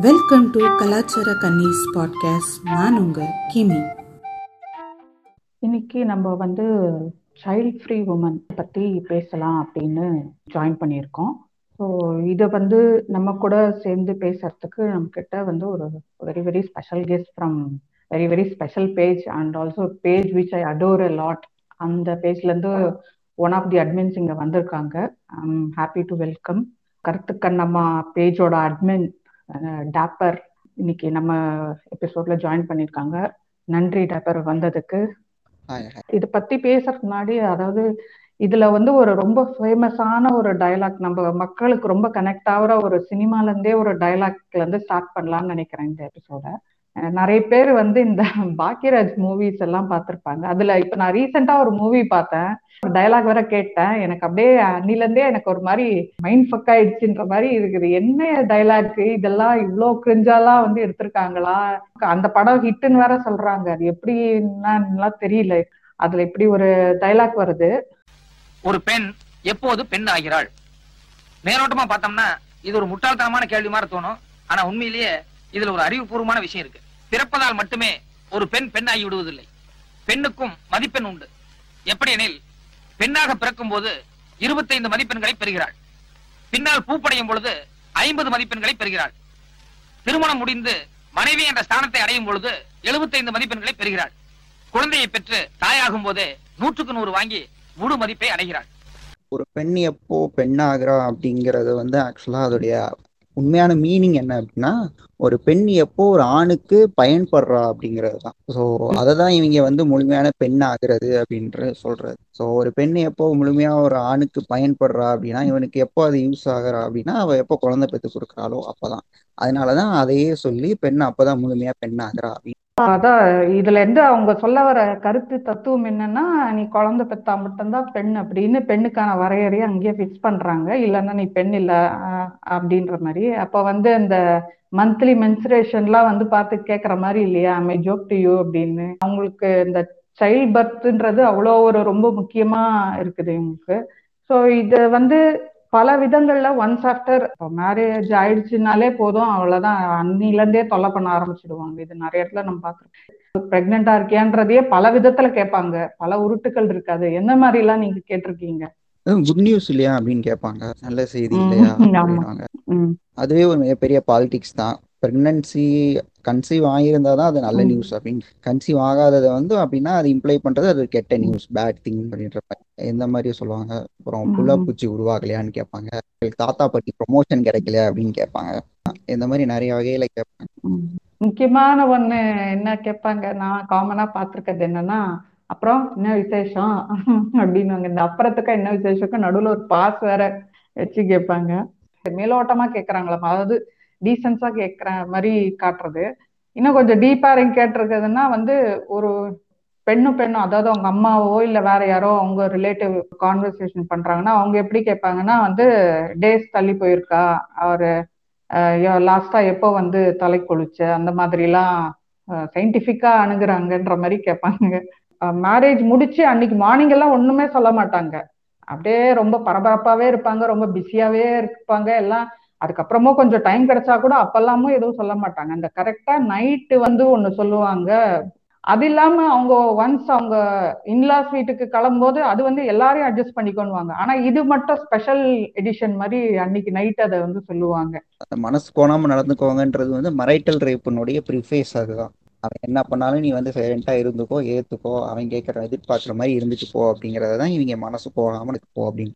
Welcome to கலாச்சார கன்னிஸ் podcast நான் உங்க கிமி. இன்னைக்கு நம்ம வந்து சைல்ட் ஃப்ரீ உமன் பத்தி பேசலாம் அப்படின்னு ஜாயின் பண்ணியிருக்கோம். ஸோ இதை வந்து நம்ம கூட சேர்ந்து பேசுறதுக்கு நம்ம கிட்ட வந்து ஒரு very very special guest from very very special page and also page which I adore a lot அந்த பேஜ்லேருந்து ஒன் ஆஃப் தி அட்மின்ஸ் இங்கே வந்திருக்காங்க. I'm happy to welcome Karuthukannamma பேஜோட admin topper இன்னைக்கு நம்ம எபிசோட்ல ஜாயின் பண்ணியிருக்காங்க நன்றி டாப்பர் வந்ததுக்கு. இதை பத்தி பேசுறதுக்கு முன்னாடி அதாவது இதுல வந்து ஒரு ரொம்ப ஃபேமஸான ஒரு டைலாக் நம்ம மக்களுக்கு ரொம்ப கனெக்ட் ஆகுற ஒரு சினிமால இருந்தே ஒரு டைலாக்ல இருந்து ஸ்டார்ட் பண்ணலாம்னு நினைக்கிறேன் இந்த எபிசோட நிறைய பேர் வந்து இந்த பாக்கியராஜ் மூவிஸ் எல்லாம் பார்த்துருப்பாங்க. அதுல இப்ப நான் ரீசெண்டா ஒரு மூவி பார்த்தேன். டயலாக் வேற கேட்டேன். எனக்கு அப்படியே அன்னிலேருந்தே எனக்கு ஒரு மாதிரி மைண்ட் ஃபக் ஆயிடுச்சுன்ற மாதிரி இருக்குது. என்ன டைலாக் இதெல்லாம் இவ்வளோ கிரிஞ்சாலாம் வந்து எடுத்திருக்காங்களா? அந்த படம் ஹிட்டுன்னு வேற சொல்றாங்க. அது எப்படின்னா தெரியல. அதுல இப்படி ஒரு டைலாக் வருது. ஒரு பெண் எப்போது பெண் ஆகிறாள்? மேலோட்டமா பார்த்தோம்னா இது ஒரு முட்டாள்தனமான கேள்வி மாதிரி தோணும். ஆனா உண்மையிலேயே இதுல ஒரு அறிவுபூர்வமான விஷயம் இருக்கு. பிறப்பதால் மட்டுமே ஒரு பெண் பெண்ணாகி விடுவதில்லை. பெண்ணுக்கும் மதிப்பெண் உண்டு. எப்படி எனில் பெண்ணாக பிறக்கும் போது இருபத்தைந்து மதிப்பெண்களை பெறுகிறாள். பின்னால் பூப்படையும் பொழுது ஐம்பது மதிப்பெண்களை பெறுகிறாள். திருமணம் முடிந்து மனைவி என்ற ஸ்தானத்தை அடையும் பொழுது எழுபத்தைந்து மதிப்பெண்களை பெறுகிறாள். குழந்தையை பெற்று தாயாகும் போதே நூற்றுக்கு நூறு வாங்கி முழு மதிப்பை அடைகிறாள். ஒரு பெண் எப்போ பெண்ணாகிறா அப்படிங்கறது வந்து ஆக்சுவலா அதோடைய உண்மையான மீனிங் என்ன அப்படின்னா ஒரு பெண் எப்போ ஒரு ஆணுக்கு பயன்படுறா அப்படிங்கிறது தான் ஸோ அதை தான் இவங்க வந்து முழுமையான பெண் ஆகிறது அப்படின்ற சொல்றது. ஸோ ஒரு பெண் எப்போ முழுமையாக ஒரு ஆணுக்கு பயன்படுறா அப்படின்னா இவனுக்கு எப்போ அது யூஸ் ஆகுறா அப்படின்னா அவள் எப்போ குழந்தை பெற்று கொடுக்குறாளோ அப்பதான். அதனாலதான் அதையே சொல்லி பெண் அப்போதான் முழுமையாக பெண் ஆகுறா அப்படின்னு அதான் இதுல இருந்து அவங்க சொல்ல வர கருத்து தத்துவம் என்னன்னா நீ குழந்தை பெத்தா மட்டும்தான் பெண் அப்படின்னு பெண்ணுக்கான வரையறையை அங்கேயே ஃபிக்ஸ் பண்றாங்க. இல்லைன்னா நீ பெண் இல்ல அப்படின்ற மாதிரி. அப்ப வந்து அந்த மந்த்லி மென்சுரேஷன்லாம் வந்து பார்த்து கேட்குற மாதிரி இல்லையா? ஐ ஜோக் டு யூ அப்படின்னு. அவங்களுக்கு இந்த சைல்ட் பர்த்ன்றது அவ்வளோ ஒரு ரொம்ப முக்கியமா இருக்குது இவங்களுக்கு. ஸோ இது வந்து பல விதங்கள்ல ஒன்ஸ் ஆஃப்டர் மேரேஜ் ஆயிடுச்சுனாலே போதும் அவ்வளவுதான். அன்னிலேருந்தே தொல்லை பண்ண ஆரம்பிச்சிடுவாங்க. இது நிறைய இடத்துல நம்ம பாக்குறோம் பிரெக்னெண்டா இருக்கியான்றதையே பல விதத்துல கேட்பாங்க. பல உருட்டுகள் இருக்காது. எந்த மாதிரி எல்லாம் நீங்க கேட்டிருக்கீங்க? குட் நியூஸ் இல்லையா அப்படின்னு கேட்பாங்க. நல்ல செய்தி இல்லையா அதுவே ஒரு மிகப்பெரிய பாலிடிக்ஸ் தான். பிரெக்னன்சி கன்சீவ் ஆகியிருந்தா தான் அது நல்ல நியூஸ் அப்படின்னு கன்சீவ் ஆகாததை வந்து அப்படின்னா அது இம்ப்ளை பண்றது அது கெட்ட நியூஸ் பேட் திங் அப்படின்ற எந்த மாதிரி சொல்லுவாங்க. அப்புறம் புள்ள பூச்சி உருவாகலையான்னு கேட்பாங்க. தாத்தா பாட்டி ப்ரொமோஷன் கிடைக்கல அப்படின்னு கேட்பாங்க. இந்த மாதிரி நிறைய வகையில கேட்பாங்க. முக்கியமான ஒண்ணு என்ன கேட்பாங்க? நான் காமனா பாத்திருக்கிறது என்னன்னா அப்புறம் என்ன விசேஷம்? அப்படின்னு இந்த அப்புறத்துக்கு என்ன விசேஷக்கும் நடுவில் ஒரு பாஸ் வேற வச்சு கேட்பாங்க. மேலோட்டமா கேட்கறாங்களாம். அதாவது டீசென்ஸா கேட்கற மாதிரி காட்டுறது. இன்னும் கொஞ்சம் டீப்பா கேட்டிருக்குதுன்னா வந்து ஒரு பெண்ணும் பெண்ணும் அதாவது அவங்க அம்மாவோ இல்ல வேற யாரோ அவங்க ரிலேட்டிவ் கான்வர்சேஷன் பண்றாங்கன்னா அவங்க எப்படி கேட்பாங்கன்னா வந்து டேஸ் தள்ளி போயிருக்கா அவரு லாஸ்டா எப்போ வந்து தலை கொளிச்ச? அந்த மாதிரி எல்லாம் சயின்டிபிக்கா அணுகுறாங்கன்ற மாதிரி கேட்பாங்க. மேரேஜ் முடிச்சு அன்னைக்கு மார்னிங் எல்லாம் ஒண்ணுமே சொல்ல மாட்டாங்க. அப்படியே ரொம்ப பரபரப்பாவே இருப்பாங்க ரொம்ப பிஸியாவே இருப்பாங்க எல்லாம் அதுக்கப்புறமும் கொஞ்சம் டைம் கிடைச்சா கூட அப்பெல்லாமும் எதுவும் சொல்ல மாட்டாங்க. அந்த கரெக்டா நைட்டு வந்து ஒண்ணு சொல்லுவாங்க. அது இல்லாம அவங்க ஒன்ஸ் அவங்க இன்லாஸ் வீட்டுக்கு கிளம்பும்போது அது வந்து எல்லாரையும் அட்ஜஸ்ட் பண்ணிக்கொண்டுவாங்க ஆனா இது மட்டும் ஸ்பெஷல் எடிஷன் மாதிரி அன்னைக்கு நைட் அதை வந்து சொல்லுவாங்க. மனசு கோணாம நடந்துக்கோங்கன்றது வந்து மரைட்டல் ரேப்பினுடைய ப்ரிஃபேஸ் அதுதான். அவன் என்ன பண்ணாலும் நீ வந்து சைலண்டா இருந்துக்கோ ஏத்துக்கோ அவன் கேட்கற எதிர்பார்க்குற மாதிரி இருந்துட்டு போ அப்படிங்கறத தான் இவங்க மனசு போகாம போ அப்படின்னு.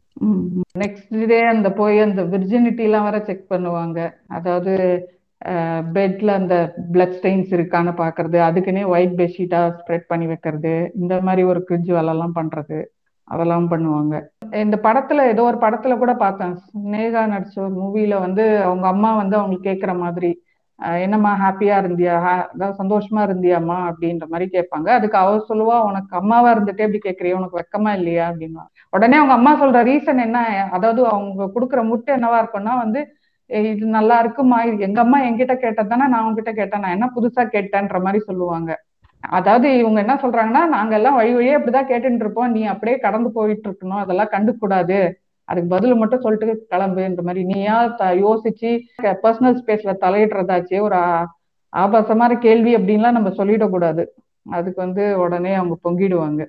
நெக்ஸ்ட் டே அந்த போய் அந்த விர்ஜினிட்டி எல்லாம் வர செக் பண்ணுவாங்க. அதாவது பெட்ல அந்த பிளட் ஸ்டெயின்ஸ் இருக்கான்னு பாக்குறது அதுக்குன்னே ஒயிட் பெட்ஷீட்டா ஸ்ப்ரெட் பண்ணி வைக்கிறது இந்த மாதிரி ஒரு கிரிஞ்சு வேலைலாம் பண்றது அதெல்லாம் பண்ணுவாங்க. இந்த படத்துல ஏதோ ஒரு படத்துல கூட பார்த்தேன். நேகா நடிச்ச மூவில வந்து அவங்க அம்மா வந்து அவங்க கேட்குற மாதிரி என்னம்மா ஹாப்பியா இருந்தியா? அதாவது சந்தோஷமா இருந்தியாம்மா? அப்படின்ற மாதிரி கேட்பாங்க. அதுக்கு அவ சொல்லுவா உனக்கு அம்மாவா இருந்துட்டே இப்படி கேட்கறிய? உனக்கு வெக்கமா இல்லையா? அப்படின்னா. உடனே அவங்க அம்மா சொல்ற ரீசன் என்ன? அதாவது அவங்க கொடுக்குற முட்டை என்னவா இருக்கும்னா வந்து இது நல்லா இருக்குமா? இது எங்க அம்மா என்கிட்ட கேட்டது தானே? நான் உங்ககிட்ட கேட்டேன். நான் என்ன புதுசா கேட்டேன்ற மாதிரி சொல்லுவாங்க. அதாவது இவங்க என்ன சொல்றாங்கன்னா நாங்க எல்லாம் வழி வழியே அப்படிதான் கேட்டுட்டு இருப்போம். நீ அப்படியே கடந்து போயிட்டு இருக்கணும். அதெல்லாம் கண்டுக்கூடாது அதுக்கு பதில் மட்டும் சொல்லிட்டு கிளம்புன்ற மாதிரி நீயா யோசிச்சு பர்சனல் ஸ்பேஸ்ல தலையிடுறதாச்சே ஒரு ஆபாசமான கேள்வி அப்படின்லாம் நம்ம சொல்லிடக்கூடாது. அதுக்கு வந்து உடனே அவங்க பொங்கிடுவாங்க.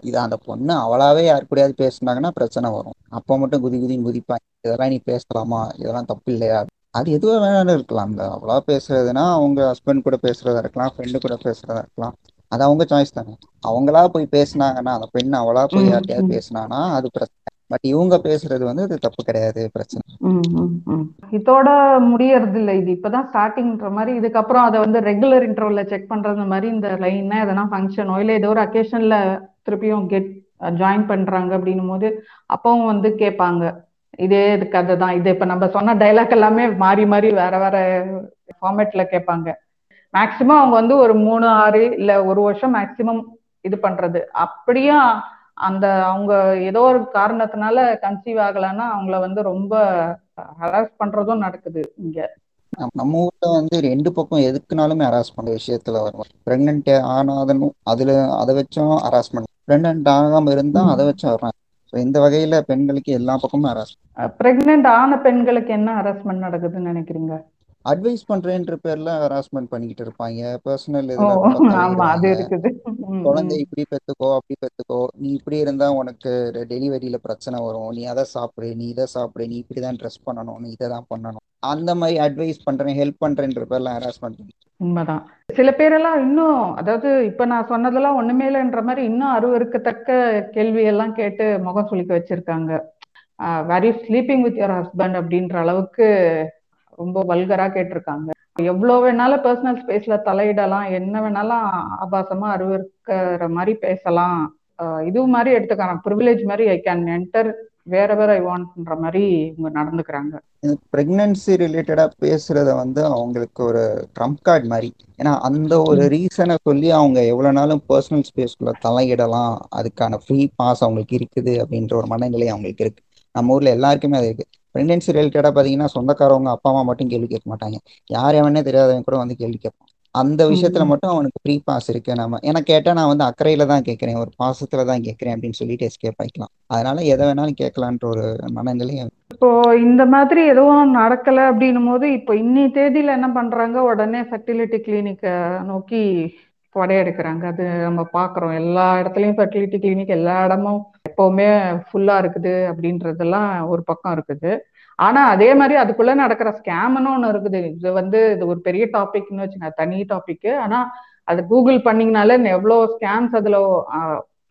இத- அந்த பொண்ணு அவளாவே யார் கூடயாவது பேசுனாங்கன்னா பிரச்சனை வரும். அப்போ மட்டும் குதி குதின்னு குதிப்பாங்க. இதெல்லாம் நீ பேசலாமா? இதெல்லாம் தப்பு இல்லையா? அது எதுவா வேணாலும் இருக்கலாம். இந்த அவளா பேசுறதுன்னா அவங்க ஹஸ்பண்ட் கூட பேசுறதா இருக்கலாம். ஃப்ரெண்டு கூட பேசுறதா இருக்கலாம். அது அவங்க சாய்ஸ் தானே. அவங்களா போய் பேசுனாங்கன்னா அந்த பெண் அவளா போய் யார்கிட்டயாவது. பேசுனானா அது பிரச்சனை. பட் இவங்க பேசுறது வந்து அது தப்பு கிடையாது பிரச்சனை. இதோட முடியறது இல்ல இது இப்பதான் ஸ்டார்டிங்ன்ற மாதிரி இதுக்கப்புறம் அதை வந்து ரெகுலர் இன்டர்வல்ல செக் பண்றது மாதிரி இந்த லைன்னா எதனா ஃபங்க்ஷனோ இல்ல ஏதோ ஒரு அக்கேஷன்ல திருப்பியும் கெட் ஜாயின் பண்றாங்க அப்படின்னும் போது அப்பவும் வந்து கேட்பாங்க. இதே இது கதை தான். இது இப்ப நம்ம சொன்ன டைலாக் எல்லாமே மாறி மாறி வேற வேற ஃபார்மேட்ல கேட்பாங்க. மேக்சிமம் அவங்க வந்து ஒரு மூணு ஆறு இல்ல ஒரு வருஷம் மேக்சிமம் இது பண்றது. அப்படியும் அந்த அவங்க ஏதோ ஒரு காரணத்தினால கன்சீவ் ஆகலைன்னா அவங்கள வந்து ரொம்ப ஹராஸ் பண்றதும் நடக்குது இங்க. நம்ம ஊர்ல வந்து ரெண்டு பக்கம் எதுக்குனாலுமே ஹராஸ் பண்ற விஷயத்துல வரும். பிரெக்னென்ட் ஆனாதனும் அதுல அதை வச்சும் ஹராஸ்மெண்ட் பிரெக்னென்ட் ஆகாம இருந்தா. அதை வச்சும் வர்றாங்க. ஸோ இந்த வகையில பெண்களுக்கு எல்லா பக்கமும் ஹராஸ் பிரெக்னென்ட் ஆன பெண்களுக்கு என்ன ஹராஸ்மெண்ட் நடக்குதுன்னு நினைக்கிறீங்க? அட்வைஸ் பண்றேன்ற பேர்ல ஹராஸ்மெண்ட் பண்ணிக்கிட்டு இருப்பாங்க. பர்சனல் குழந்தை. இப்படி பெத்துக்கோ அப்படி பெத்துக்கோ. நீ இப்படி இருந்தா உனக்கு டெலிவரியில பிரச்சனை வரும். நீ அதை சாப்பிடு நீ இதை சாப்பிடு நீ இப்படிதான் ட்ரெஸ் பண்ணணும் நீ இதை தான் பண்ணணும். அந்த மாதிரி அட்வைஸ் பண்றேன் ஹெல்ப் பண்றேன்ற பேர்ல ஹராஸ்மெண்ட் உண்மைதான். சில பேரெல்லாம் இன்னும் அதாவது இப்ப நான் சொன்னதெல்லாம் ஒண்ணுமே இல்லைன்ற மாதிரி இன்னும் அருவருக்கத்தக்க கேள்வி எல்லாம் கேட்டு முகம் சுளிக்க வச்சிருக்காங்க. Where you sleeping with your husband அப்படின்ற அளவுக்கு ரொம்ப வல்கரா கேட்டிருக்காங்க. எவ்வளவு வேணாலும் பர்சனல் ஸ்பேஸ்ல தலையிடலாம். என்ன வேணாலும் ஆபாசமா அருவருக்கிற மாதிரி பேசலாம். இது மாதிரி எடுத்துக்கலாம் ப்ரிவிலேஜ் மாதிரி ஐ கேன் என்டர் வேற வேற ஐ வாண்ட்ன்ற மாதிரி இவங்க நடந்துக்கிறாங்க. பிரெக்னன்சி ரிலேட்டடா பேசுறத வந்து அவங்களுக்கு ஒரு ட்ரம்ப் கார்டு மாதிரி. ஏன்னா அந்த ஒரு. ரீசனை சொல்லி அவங்க எவ்வளவு நாளும் பர்சனல் ஸ்பேஸ்க்குள்ள தலையிடலாம். அதுக்கான ஃப்ரீ பாஸ் அவங்களுக்கு இருக்குது அப்படின்ற ஒரு மனநிலை அவங்களுக்கு இருக்கு. நம்ம ஊர்ல எல்லாருக்குமே அது இருக்கு. பிரெக்னன்சி ரிலேட்டடா பாத்தீங்கன்னா சொந்தக்காரவங்க அப்பா அம்மா மட்டும் கேள்வி கேட்க மாட்டாங்க. யார் எவனே தெரியாதவங்க கூட வந்து கேள்வி கேட்பான். அந்த விஷயத்துல. மட்டும் அவனுக்கு ஃப்ரீ பாஸ் இருக்கு. நம்ம ஏன்னா கேட்டா நான் வந்து அக்கறையில தான் கேட்கிறேன். ஒரு பாசத்துல தான் கேட்கிறேன் அப்படின்னு சொல்லிட்டு எஸ்கேப் ஆயிக்கலாம். அதனால எதை வேணாலும் கேட்கலான்ற ஒரு மனநிலை இப்போ இந்த மாதிரி எதுவும் நடக்கல அப்படின்னும் போது இப்போ இன்னி தேதியில என்ன பண்றாங்க? உடனே ஃபெர்டிலிட்டி கிளினிக்கை நோக்கி படையெடுக்கிறாங்க. அது நம்ம பாக்குறோம். எல்லா இடத்துலயும் ஃபெர்டிலிட்டி கிளினிக் எல்லா இடமும் எப்பவுமே ஃபுல்லா இருக்குது அப்படின்றதெல்லாம் ஒரு பக்கம் இருக்குது. ஆனா அதே மாதிரி அதுக்குள்ள நடக்கிற ஸ்கேம்னு ஒண்ணு இருக்குது. இது வந்து இது ஒரு பெரிய டாபிக்னு வச்சுங்க தனி டாபிக் ஆனா அது கூகுள் பண்ணீங்கனாலே எவ்வளவு ஸ்கேம்ஸ் அதுல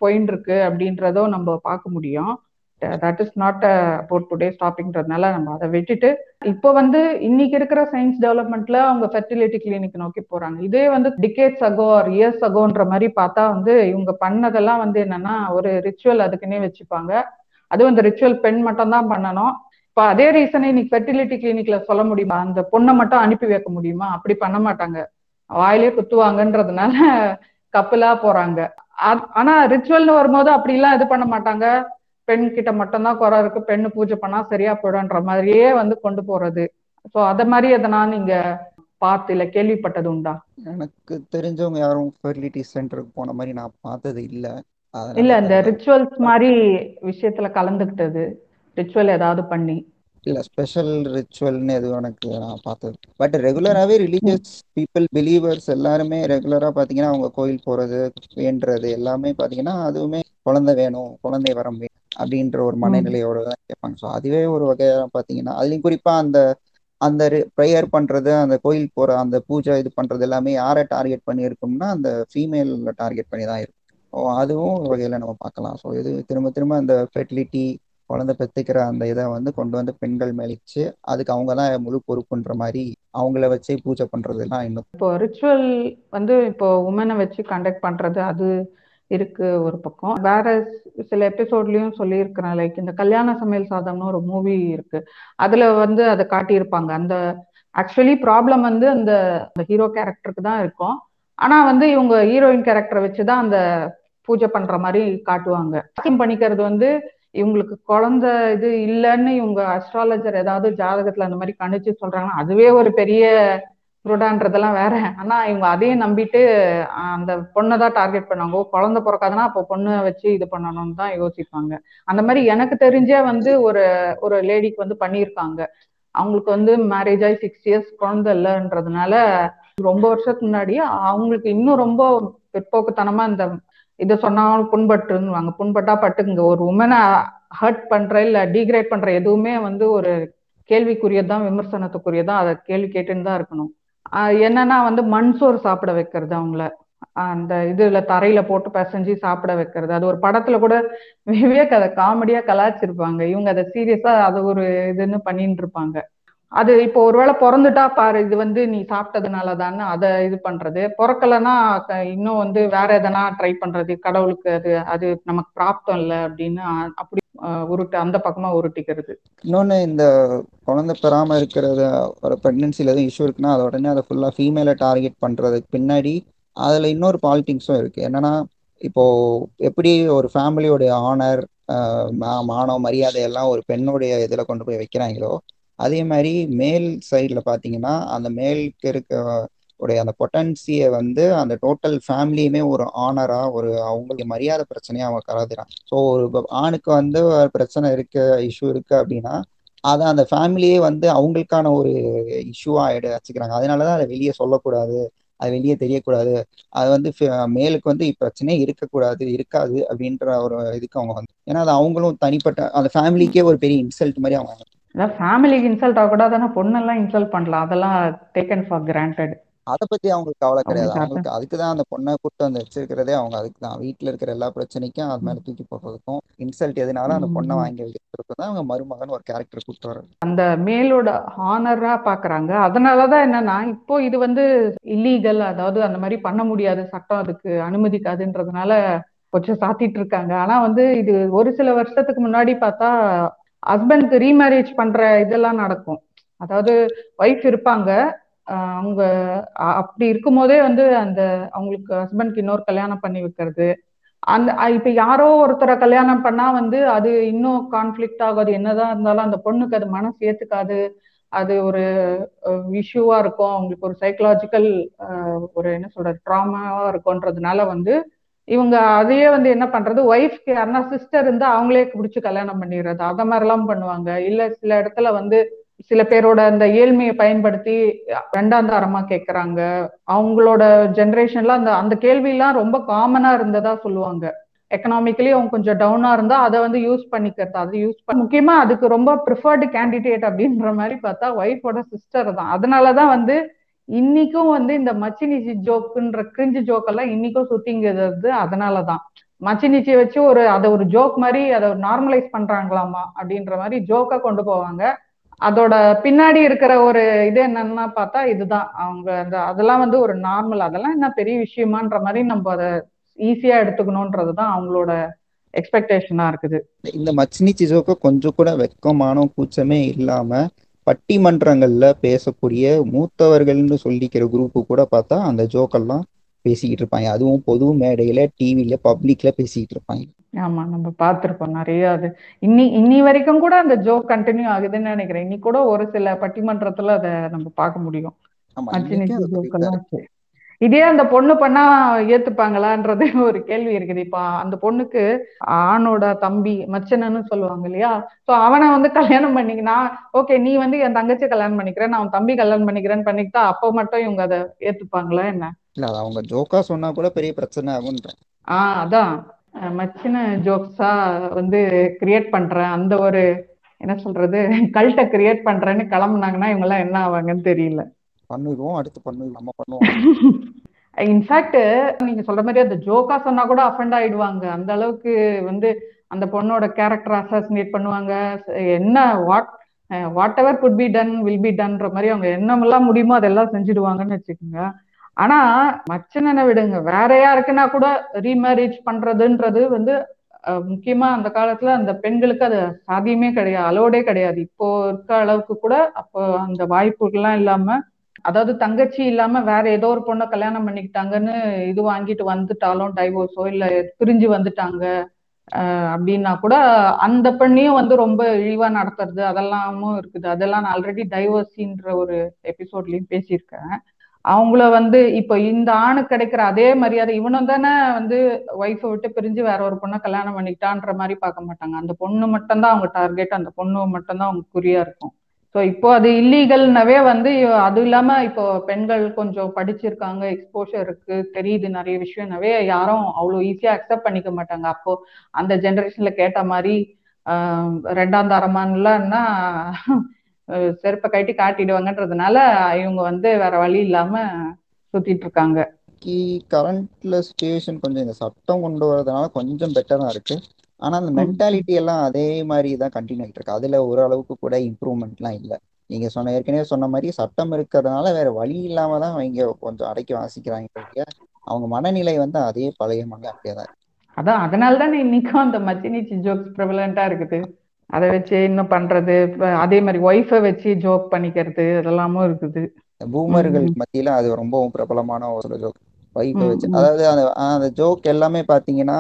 போயின்னு இருக்கு அப்படின்றதோ நம்ம பார்க்க முடியும். That is not about today டாபிக்ன்றதுனால நம்ம அதை விட்டுட்டு இப்போ வந்து இன்னைக்கு இருக்கிற சயின்ஸ் டெவலப்மெண்ட்ல அவங்க ஃபெர்டிலிட்டி கிளினிக் நோக்கி போறாங்க. இதே வந்து டிகேட்ஸ் அகோ ஆர் இயர்ஸ் அகோன்ற மாதிரி பார்த்தா வந்து இவங்க பண்ணதெல்லாம் வந்து என்னன்னா ஒரு ரிச்சுவல் அதுக்குன்னே வச்சுப்பாங்க. அதுவும் அந்த ரிச்சுவல் பெண் மட்டும் தான் பண்ணணும். இப்போ அதே ரீசனை இன்னைக்கு ஃபெர்டிலிட்டி கிளினிக்ல சொல்ல முடியுமா? அந்த பொண்ணை மட்டும் அனுப்பி வைக்க முடியுமா? அப்படி பண்ண மாட்டாங்க. வாயிலே குத்துவாங்கன்றதுனால கப்பலா போறாங்க. ஆனா ரிச்சுவல்னு வரும்போது அப்படிலாம் இது பண்ண மாட்டாங்க. பெண் கிட்ட மட்டும்தான் குறை இருக்கு பெண்ணு பூஜை பண்ணா சரியா போயிடும்ன்ற மாதிரியே வந்து கொண்டு போறது. சோ அத மாதிரி எதனா நீங்க பார்த்து இல்ல கேள்விப்பட்டது உண்டா? எனக்கு தெரிஞ்சவங்க யாரும் ஃபெர்டிலிட்டி சென்டருக்கு போன மாதிரி நான் பார்த்தது இல்லை. இல்ல இந்த ரிச்சுவல்ஸ் மாதிரி விஷயத்துல கலந்துக்கிட்டது. ரிச்சுவல் ஏதாவது பண்ணி. இல்ல ஸ்பெஷல் ரிச்சுவல்னு எதுவும் எனக்கு நான் பார்த்தது பட் ரெகுலராகவே ரிலீஜியஸ் பீப்புள் பிலீவர்ஸ் எல்லாருமே ரெகுலராக பார்த்தீங்கன்னா அவங்க கோயில் போகிறது வேண்டுறது எல்லாமே பார்த்தீங்கன்னா அதுவுமே குழந்தை வேணும் குழந்தை வரம் வேணும் அப்படின்ற ஒரு மனநிலையோட தான் கேட்பாங்க. ஸோ அதுவே ஒரு வகையாக பார்த்தீங்கன்னா அதுலேயும் குறிப்பாக அந்த அந்த ப்ரேயர் பண்ணுறது அந்த கோயில் போகிற அந்த பூஜை இது பண்ணுறது எல்லாமே யாரை டார்கெட் பண்ணி இருக்கும்னா அந்த ஃபீமேல் டார்கெட் பண்ணி தான் இருக்கும் ஸோ அதுவும் ஒரு வகையில் நம்ம பார்க்கலாம். ஸோ இது திரும்ப திரும்ப அந்த ஃபெர்டிலிட்டி குழந்தை பெத்துக்கிற அந்த இதை வந்து கொண்டு வந்து பெண்கள் மேலிச்சு அதுக்கு அவங்க தான் முழு பொறுப்புன்ற மாதிரி அவங்கள வச்சே பூஜை பண்றதுலாம் இன்னும். இப்போ ரிச்சுவல் வந்து இப்போ உமனை வச்சு கண்டக்ட் பண்றது அது இருக்கு ஒரு பக்கம். வேற சில எபிசோட்லயும் சொல்லியிருக்கிறேன் லைக் இந்த கல்யாண சமையல் சாதம்னு ஒரு மூவி இருக்கு. அதுல வந்து அதை காட்டியிருப்பாங்க. அந்த ஆக்சுவலி ப்ராப்ளம் வந்து அந்த ஹீரோ கேரக்டருக்கு தான் இருக்கும். ஆனா வந்து இவங்க ஹீரோயின் கேரக்டரை வச்சுதான் அந்த பூஜை பண்ற மாதிரி காட்டுவாங்க. பண்ணிக்கிறது வந்து இவங்களுக்கு குழந்தை இது இல்லைன்னு இவங்க அஸ்ட்ராலஜர் ஏதாவது ஜாதகத்துல அந்த மாதிரி கணிச்சு சொல்றாங்கன்னா அதுவே ஒரு பெரிய குருடான்றதெல்லாம் வேற. ஆனா இவங்க அதையும் நம்பிட்டு அந்த பொண்ணை தான் டார்கெட் பண்ணாங்க குழந்தை பிறக்காதுன்னா அப்போ பொண்ணை வச்சு இது பண்ணணும்னு தான் யோசிப்பாங்க. அந்த மாதிரி எனக்கு தெரிஞ்சே வந்து ஒரு ஒரு லேடிக்கு வந்து பண்ணியிருக்காங்க. அவங்களுக்கு வந்து மேரேஜ் ஆகி சிக்ஸ் இயர்ஸ் குழந்தை இல்லைன்றதுனால ரொம்ப வருஷத்துக்கு முன்னாடி அவங்களுக்கு இன்னும் ரொம்ப பிற்போக்குத்தனமா இந்த இதை சொன்னாலும் புண்பட்டுருங்குவாங்க புண்பட்டா பட்டுக்குங்க. ஒரு உமனை ஹர்ட் பண்ற இல்ல டீக்ரேட் பண்ற எதுவுமே வந்து ஒரு கேள்விக்குரியதான் விமர்சனத்துக்குரியதான் அதை கேள்வி கேட்டுன்னு தான் இருக்கணும். என்னன்னா வந்து மண் சோறு சாப்பிட வைக்கிறது அவங்கள. அந்த இதுல தரையில போட்டு பிசைஞ்சு சாப்பிட வைக்கிறது. அது ஒரு படத்துல கூட விவேக் அதை காமெடியா கலாச்சிருப்பாங்க இவங்க அதை சீரியஸா அது ஒரு இதுன்னு பண்ணிட்டு இருப்பாங்க. அது இப்போ ஒருவேளை பிறந்துட்டா பாரு இது வந்து நீ சாப்பிட்டதுனால தானே அதை இது பண்றது. பிறக்கலன்னா இன்னும் வந்து வேற எதனா ட்ரை பண்றது. கடவுளுக்கு அது அது நமக்கு பிராப்தம் இல்லை அப்படின்னு அப்படி உருட்டு அந்த பக்கமா உருட்டிக்கிறது. இன்னொன்று இந்த குழந்தை பெறாமல் இருக்கிறத ஒரு ப்ரெக்னென்சியில் எதுவும் இஷ்யூ இருக்குன்னா அதை உடனே அதை ஃபுல்லாக ஃபீமேலை டார்கெட் பண்ணுறதுக்கு பின்னாடி அதில் இன்னொரு பாலிட்டிக்ஸும் இருக்குது என்னன்னா இப்போ எப்படி ஒரு ஃபேமிலியோடைய ஆனர் மானம் மரியாதை எல்லாம் ஒரு பெண்ணுடைய இதில் கொண்டு போய் வைக்கிறாங்களோ அதே மாதிரி மேல் சைடில் பார்த்தீங்கன்னா அந்த மேலுக்கு இருக்க உடைய அந்த பொட்டன்சியை வந்து அந்த டோட்டல் ஃபேமிலியுமே ஒரு ஆனரா ஒரு அவங்களுக்கு மரியாதை பிரச்சனையா அவங்க கருதுறான் ஸோ ஒரு ஆணுக்கு வந்து பிரச்சனை இருக்கு இஷ்யூ இருக்கு அப்படின்னா அதை அந்த ஃபேமிலியே வந்து அவங்களுக்கான ஒரு இஷ்யூவா எடு வச்சுக்கிறாங்க. அதனாலதான் அதை வெளியே சொல்லக்கூடாது அது வெளியே தெரியக்கூடாது. அது வந்து மேலுக்கு வந்து பிரச்சனையே இருக்கக்கூடாது இருக்காது அப்படின்ற ஒரு இதுக்கு அவங்க வந்து ஏன்னா அது அவங்களும் தனிப்பட்ட அந்த ஃபேமிலிக்கே ஒரு பெரிய இன்சல்ட் மாதிரி அவங்க ஃபேமிலிக்கு இன்சல்ட் ஆகக்கூடாதுன்னா பொண்ணெல்லாம் இன்சல்ட் பண்ணலாம். அதெல்லாம் டேக்கன் ஃபார் கிராண்டட் அதை பத்தி அவங்களுக்கு கவலை கிடையாது. அவங்களுக்கு அவங்களுக்கு அதுக்கு தான் அந்த பொண்ணை கூட்டு வந்து வச்சிருக்கிறதே அவங்க அதுக்கு தான் வீட்டுல இருக்கிற எல்லா பிரச்சனைக்கும் அது மேல தூக்கி போடுறதுக்கும் இன்சல்ட் எதுனாலும் அந்த பொண்ணை வாங்கி வைக்கிறதுக்கும் தான் அவங்க மருமகன் ஒரு கேரக்டர் கூட்டு வர்றது அந்த மேலோட ஹானரா பாக்குறாங்க. அதனாலதான் என்னன்னா இப்போ இது வந்து இல்லீகல் அதாவது அந்த மாதிரி பண்ண முடியாது சட்டம் அதுக்கு அனுமதிக்காதுன்றதுனால கொஞ்சம் சாத்திட்டு இருக்காங்க. ஆனா வந்து இது ஒரு சில வருஷத்துக்கு முன்னாடி பார்த்தா ஹஸ்பண்ட்க்கு ரீமேரேஜ் பண்ற இதெல்லாம் நடக்கும். அதாவது ஒய்ஃப் இருப்பாங்க. அவங்க அ- அப்படி இருக்கும்போதே வந்து அந்த அவங்களுக்கு ஹஸ்பண்ட்க்கு இன்னொரு கல்யாணம் பண்ணி வைக்கிறது. அந்த இப்ப யாரோ ஒருத்தரை கல்யாணம் பண்ணா வந்து அது இன்னும் கான்ஃபிளிக்ட் ஆகாது. என்னதான் இருந்தாலும் அந்த பொண்ணுக்கு அது மனசு ஏத்துக்காது. அது ஒரு இஷ்யூவா இருக்கும். அவங்களுக்கு ஒரு சைக்கலாஜிக்கல் ஒரு என்ன சொல்றது ட்ராமாவா இருக்கும்ன்றதுனால வந்து இவங்க அதையே வந்து என்ன பண்றது ஒய்ஃப்க்கு யாருன்னா சிஸ்டர் இருந்தா அவங்களே பிடிச்சி கல்யாணம் பண்ணிடுறது. அத மாதிரிலாம் பண்ணுவாங்க. இல்ல சில இடத்துல வந்து சில பேரோட அந்த ஏழ்மையை பயன்படுத்தி ரெண்டாம் தாரமா கேக்குறாங்க. அவங்களோட ஜெனரேஷன்ல அந்த அந்த கேள்வி எல்லாம் ரொம்ப காமனா இருந்ததா சொல்லுவாங்க. எக்கனாமிக்கலி அவங்க கொஞ்சம் டவுனா இருந்தா அதை வந்து யூஸ் பண்ணிக்கிறது அது யூஸ் பண்ண முக்கியமா அதுக்கு ரொம்ப ப்ரிஃபர்டு கேண்டிடேட் அப்படின்ற மாதிரி பார்த்தா ஒய்ஃபோட சிஸ்டர் தான். அதனாலதான் வந்து இன்னைக்கும் வந்து இந்த மச்சினிச்சி ஜோக்குன்ற கிரிஞ்சு ஜோக்கெல்லாம் இன்னைக்கும் சுத்திங்கிறது அதனாலதான். மச்சினிச்சி வச்சு ஒரு அதை ஒரு ஜோக் மாதிரி அதை நார்மலைஸ் பண்றாங்களாமா அப்படின்ற மாதிரி ஜோக்கா கொண்டு போவாங்க. அதோட பின்னாடி இருக்கிற ஒரு இது என்னன்னா பார்த்தா இதுதான். அவங்க அந்த அதெல்லாம் வந்து ஒரு நார்மல் அதெல்லாம் என்ன பெரிய விஷயமான்ற மாதிரி நம்ம அதை ஈஸியா எடுத்துக்கணும்ன்றது தான் அவங்களோட எக்ஸ்பெக்டேஷனா இருக்குது. இந்த மச்சினி ஜோக்க கொஞ்சம் கூட வெக்கமான கூச்சமே இல்லாம பட்டிமன்றங்கள்ல பேசக்கூடிய மூத்தவர்கள்னு சொல்லிக்கிற குரூப்பு கூட பார்த்தா அந்த ஜோக்கெல்லாம் பேசிக்கிட்டு இருப்பாங்க. அதுவும் பொது மேடையில டிவில பப்ளிக்ல பேசிக்கிட்டு இருப்பாங்க. ஆமா நம்ம பார்த்திருப்போம் நிறைய அது. இன்னி இன்னி வரைக்கும் கூட அந்த ஜோக் கண்டினியூ ஆகுதுன்னு நினைக்கிறேன். இன்னி கூட ஒரு சில பட்டிமன்றத்துல அதை நம்ம பார்க்க முடியும். இதே அந்த பொண்ணு பண்ணா ஏத்துப்பாங்களான்றது ஒரு கேள்வி இருக்குது. இப்ப அந்த பொண்ணுக்கு ஆணோட தம்பி மச்சனன்னு சொல்லுவாங்க இல்லையா? சோ அவனை வந்து கல்யாணம் பண்ணிக்கினா ஓகே நீ வந்து என் தங்கச்சி கல்யாணம் பண்ணிக்கிறேன் நான் உன் தம்பி கல்யாணம் பண்ணிக்கிறேன்னு பண்ணிக்கிட்டா அப்போ மட்டும் இவங்க அதை ஏத்துப்பாங்களா என்ன? இல்ல அது அவங்க ஜோக்கா சொன்னா கூட பெரிய பிரச்சனை ஆகுன்றேன் ஆஹ் அதான். மச்சின ஜோக்ஸா வந்து கிரியேட் பண்றேன். அந்த ஒரு என்ன சொல்றது கல்ட்டை கிரியேட் பண்றேன்னு கிளம்புனாங்கன்னா இவங்க எல்லாம் என்ன ஆவாங்கன்னு தெரியல. பண்ணுவோம் அடுத்து பண்ணுவோம் நம்ம பண்ணுவோம். இன்ஃபேக்ட் நீங்க சொல்ற மாதிரி அந்த ஜோக்கா சொன்னா கூட அஃபெண்ட் ஆயிடுவாங்க. அந்த அளவுக்கு வந்து அந்த பொண்ணோட கேரக்டர் அசாசினேட் பண்ணுவாங்க. என்ன what whatever could be done will be டன்ன்ற மாதிரி அவங்க என்னமெல்லாம் முடியுமோ அதெல்லாம் செஞ்சுடுவாங்கன்னு வச்சுக்கோங்க. ஆனா மச்சனனை விடுங்க வேற யாருக்குன்னா கூட ரீமேரேஜ் பண்றதுன்றது வந்து முக்கியமா அந்த காலத்துல அந்த பெண்களுக்கு அது சாத்தியமே கிடையாது அலோடே கிடையாது. இப்போ இருக்க அளவுக்கு கூட அப்போ அந்த வாய்ப்புகள்லாம் இல்லாம அதாவது தங்கச்சி இல்லாம வேற ஏதோ ஒரு பொண்ணை கல்யாணம் பண்ணிக்கிட்டாங்கன்னு இது வாங்கிட்டு வந்துட்டாலும் டைவோர்ஸோ இல்ல பிரிஞ்சு வந்துட்டாங்க அப்படின்னா கூட அந்த பெண்ணையும் வந்து ரொம்ப இழிவா நடத்துறது அதெல்லாமும் இருக்குது. அதெல்லாம் நான் ஆல்ரெடி டைவர்சின்ற ஒரு எபிசோட்லயும் பேசியிருக்கேன். அவங்கள வந்து இப்போ இந்த ஆணுக்கு கிடைக்கிற அதே மரியாதை இவனும் தானே வந்து ஒய்ஃபை விட்டு பிரிஞ்சு வேற ஒரு பொண்ணை கல்யாணம் பண்ணிக்கிட்டான்ற மாதிரி பார்க்க மாட்டாங்க. அந்த பொண்ணு மட்டும்தான் அவங்க டார்கெட் அந்த பொண்ணு மட்டும்தான் அவங்க குறியா இருக்கும். ஸோ இப்போ அது இல்லீகல்னாவே வந்து அது இல்லாம இப்போ பெண்கள் கொஞ்சம் படிச்சிருக்காங்க எக்ஸ்போஷர் இருக்கு தெரியுது நிறைய விஷயம்னாவே யாரும் அவ்வளோ ஈஸியா அக்செப்ட் பண்ணிக்க மாட்டாங்க. அப்போ அந்த ஜெனரேஷன்ல கேட்ட மாதிரி ரெண்டாம் செருப்பை கட்டி காட்டிடுவாங்கன்றதுனால இவங்க வந்து வேற வழி இல்லாம சுத்திட்டு இருக்காங்க கரண்ட்ல சுச்சுவேஷன் கொஞ்சம் இந்த சட்டம் கொண்டு வரதுனால கொஞ்சம் பெட்டரா இருக்கு. ஆனா அந்த மென்டாலிட்டி எல்லாம் அதே மாதிரி தான் கண்டினியூ ஆகிட்டு இருக்கு. அதுல ஓரளவுக்கு கூட இம்ப்ரூவ்மெண்ட்லாம் இல்லை. நீங்க சொன்ன ஏற்கனவே சொன்ன மாதிரி சட்டம் இருக்கிறதுனால வேற வழி இல்லாம தான் அவங்க கொஞ்சம் அடக்கி வாசிக்கிறாங்க அவங்க மனநிலை வந்து அதே பழைய மன அப்படியே தான் அதான் அதனால தானே இன்னைக்கும் அந்த மச்சினிச்சி ஜோக்ஸ் ப்ரிவலண்டா இருக்குது. அதை வச்சு இன்னும் பண்றது அதே மாதிரி ஒய்ஃபை வச்சு ஜோக் பண்ணிக்கிறது அதெல்லாமும் இருக்குது. பூமர்கள் மத்தியில அது ரொம்பவும் பிரபலமான ஒரு ஜோக் ஒய்ஃபை வச்சு அதாவது அந்த அந்த ஜோக் எல்லாமே பாத்தீங்கன்னா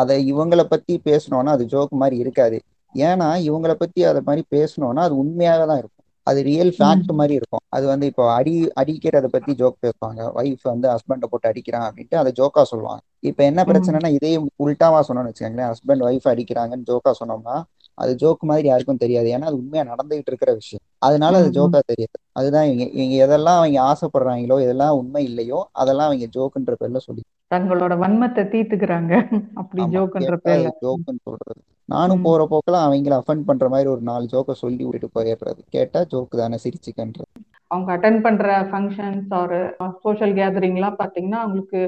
அதை இவங்களை பத்தி பேசணும்னா அது ஜோக் மாதிரி இருக்காது. ஏன்னா இவங்களை பத்தி அதை மாதிரி பேசணும்னா அது உண்மையாக தான் இருக்கும். அது ரியல் ஃபேக்ட் மாதிரி இருக்கும். அது வந்து இப்போ அடி அடிக்கிறத பத்தி ஜோக் பேசுவாங்க. ஒய்ஃப் வந்து ஹஸ்பண்டை போட்டு அடிக்கிறான் அப்படின்ட்டு அதை ஜோக்கா சொல்லுவாங்க. இப்ப என்ன பிரச்சனைனா இதே உல்டாவா சொன்னோம்னு வச்சுக்கோங்களேன். ஹஸ்பண்ட் ஒய்ஃப் அடிக்கிறாங்கன்னு ஜோக்கா சொன்னோம்னா அது ஜோக் மாதிரி யாருக்கும் தெரியாது. ஏன்னா அது உண்மையா நடந்துகிட்டு இருக்கிற விஷயம். அதனால அது ஜோக்கா தெரியாது. அதுதான் இவங்க இவங்க எதெல்லாம் அவங்க ஆசைப்படுறாங்களோ எதெல்லாம் உண்மை இல்லையோ அதெல்லாம் அவங்க ஜோக்குன்ற பேர்ல சொல்லி தங்களோட வன்மத்தை தீத்துக்கிறாங்க அப்படி ஜோக்குன்ற பேர்ல. ஜோக்குன்னு சொல்றது. நானும் போற போக்கெல்லாம் அவங்கள அஃபெண்ட் பண்ற மாதிரி ஒரு நாலு ஜோக்க சொல்லி விட்டுட்டு போயிடுறது. கேட்டா ஜோக்கு தானே சிரிச்சுக்கன்றது. அவங்க அட்டன் பண்ற ஃபங்க்ஷன்ஸ் ஒரு சோஷியல் கேதரிங் எல்லாம் பாத்தீங்கன்னா அவங்களுக்கு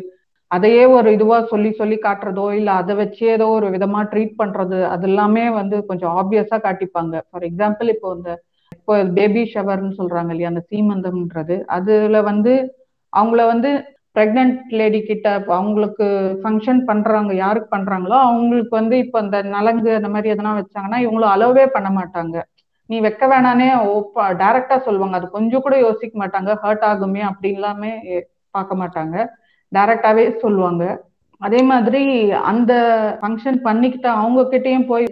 அதையே ஒரு இதுவா சொல்லி சொல்லி காட்டுறதோ இல்ல அதை வச்சு ஏதோ ஒரு விதமா ட்ரீட் பண்றது அது எல்லாமே வந்து கொஞ்சம் ஆப்வியஸா காட்டிப்பாங்க. ஃபார் எக்ஸாம்பிள் இப்போ இந்த இப்போ பேபி ஷவர்னு சொல்றாங்க இல்லையா அந்த சீமந்தம்ன்றது அதுல வந்து அவங்கள வந்து பிரெக்னென்ட் லேடி கிட்ட அவங்களுக்கு ஃபங்க்ஷன் பண்றாங்க யாருக்கு பண்றாங்களோ அவங்களுக்கு வந்து இப்போ அந்த நலங்கு அந்த மாதிரி எதனா வச்சாங்கன்னா இவங்களும் அலோவே பண்ண மாட்டாங்க. நீ வைக்க வேணானே டைரக்டா சொல்லுவாங்க. அது கொஞ்சம் கூட யோசிக்க மாட்டாங்க. ஹர்ட் ஆகுமே அப்படின்லாமே பார்க்க மாட்டாங்க. டைரக்டாவே சொல்லுவாங்க. அதே மாதிரி அந்த ஃபங்க்ஷன் பண்ணிக்கிட்ட அவங்க கிட்டயும் போய்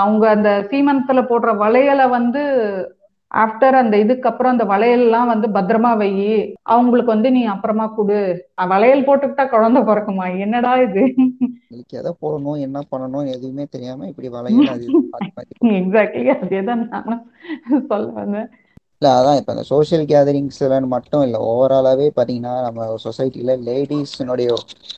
அவங்க அந்த சீமந்தத்துல போடுற வளையலை வந்து ஆஃப்டர் அந்த இதுக்கு அப்புறம் அந்த வளையல் எல்லாம் வந்து பத்திரமா வை. அவங்களுக்கு வந்து நீ அப்புறமா கொடு. வளையல் போட்டுக்கிட்டா குழந்தை பிறக்குமா? என்னடா இது? எதை போடணும் என்ன பண்ணணும் எதுவுமே தெரியாம இப்படி வளையல் எக்ஸாக்ட்லி அதேதான் நானும் சொல்ல வந்தேன் இல்லை அதான் இப்போ இந்த சோஷியல் கேதரிங்ஸ்லன்னு மட்டும் இல்லை ஓவராலாகவே பார்த்தீங்கன்னா நம்ம சொசைட்டியில் லேடிஸ்னுடைய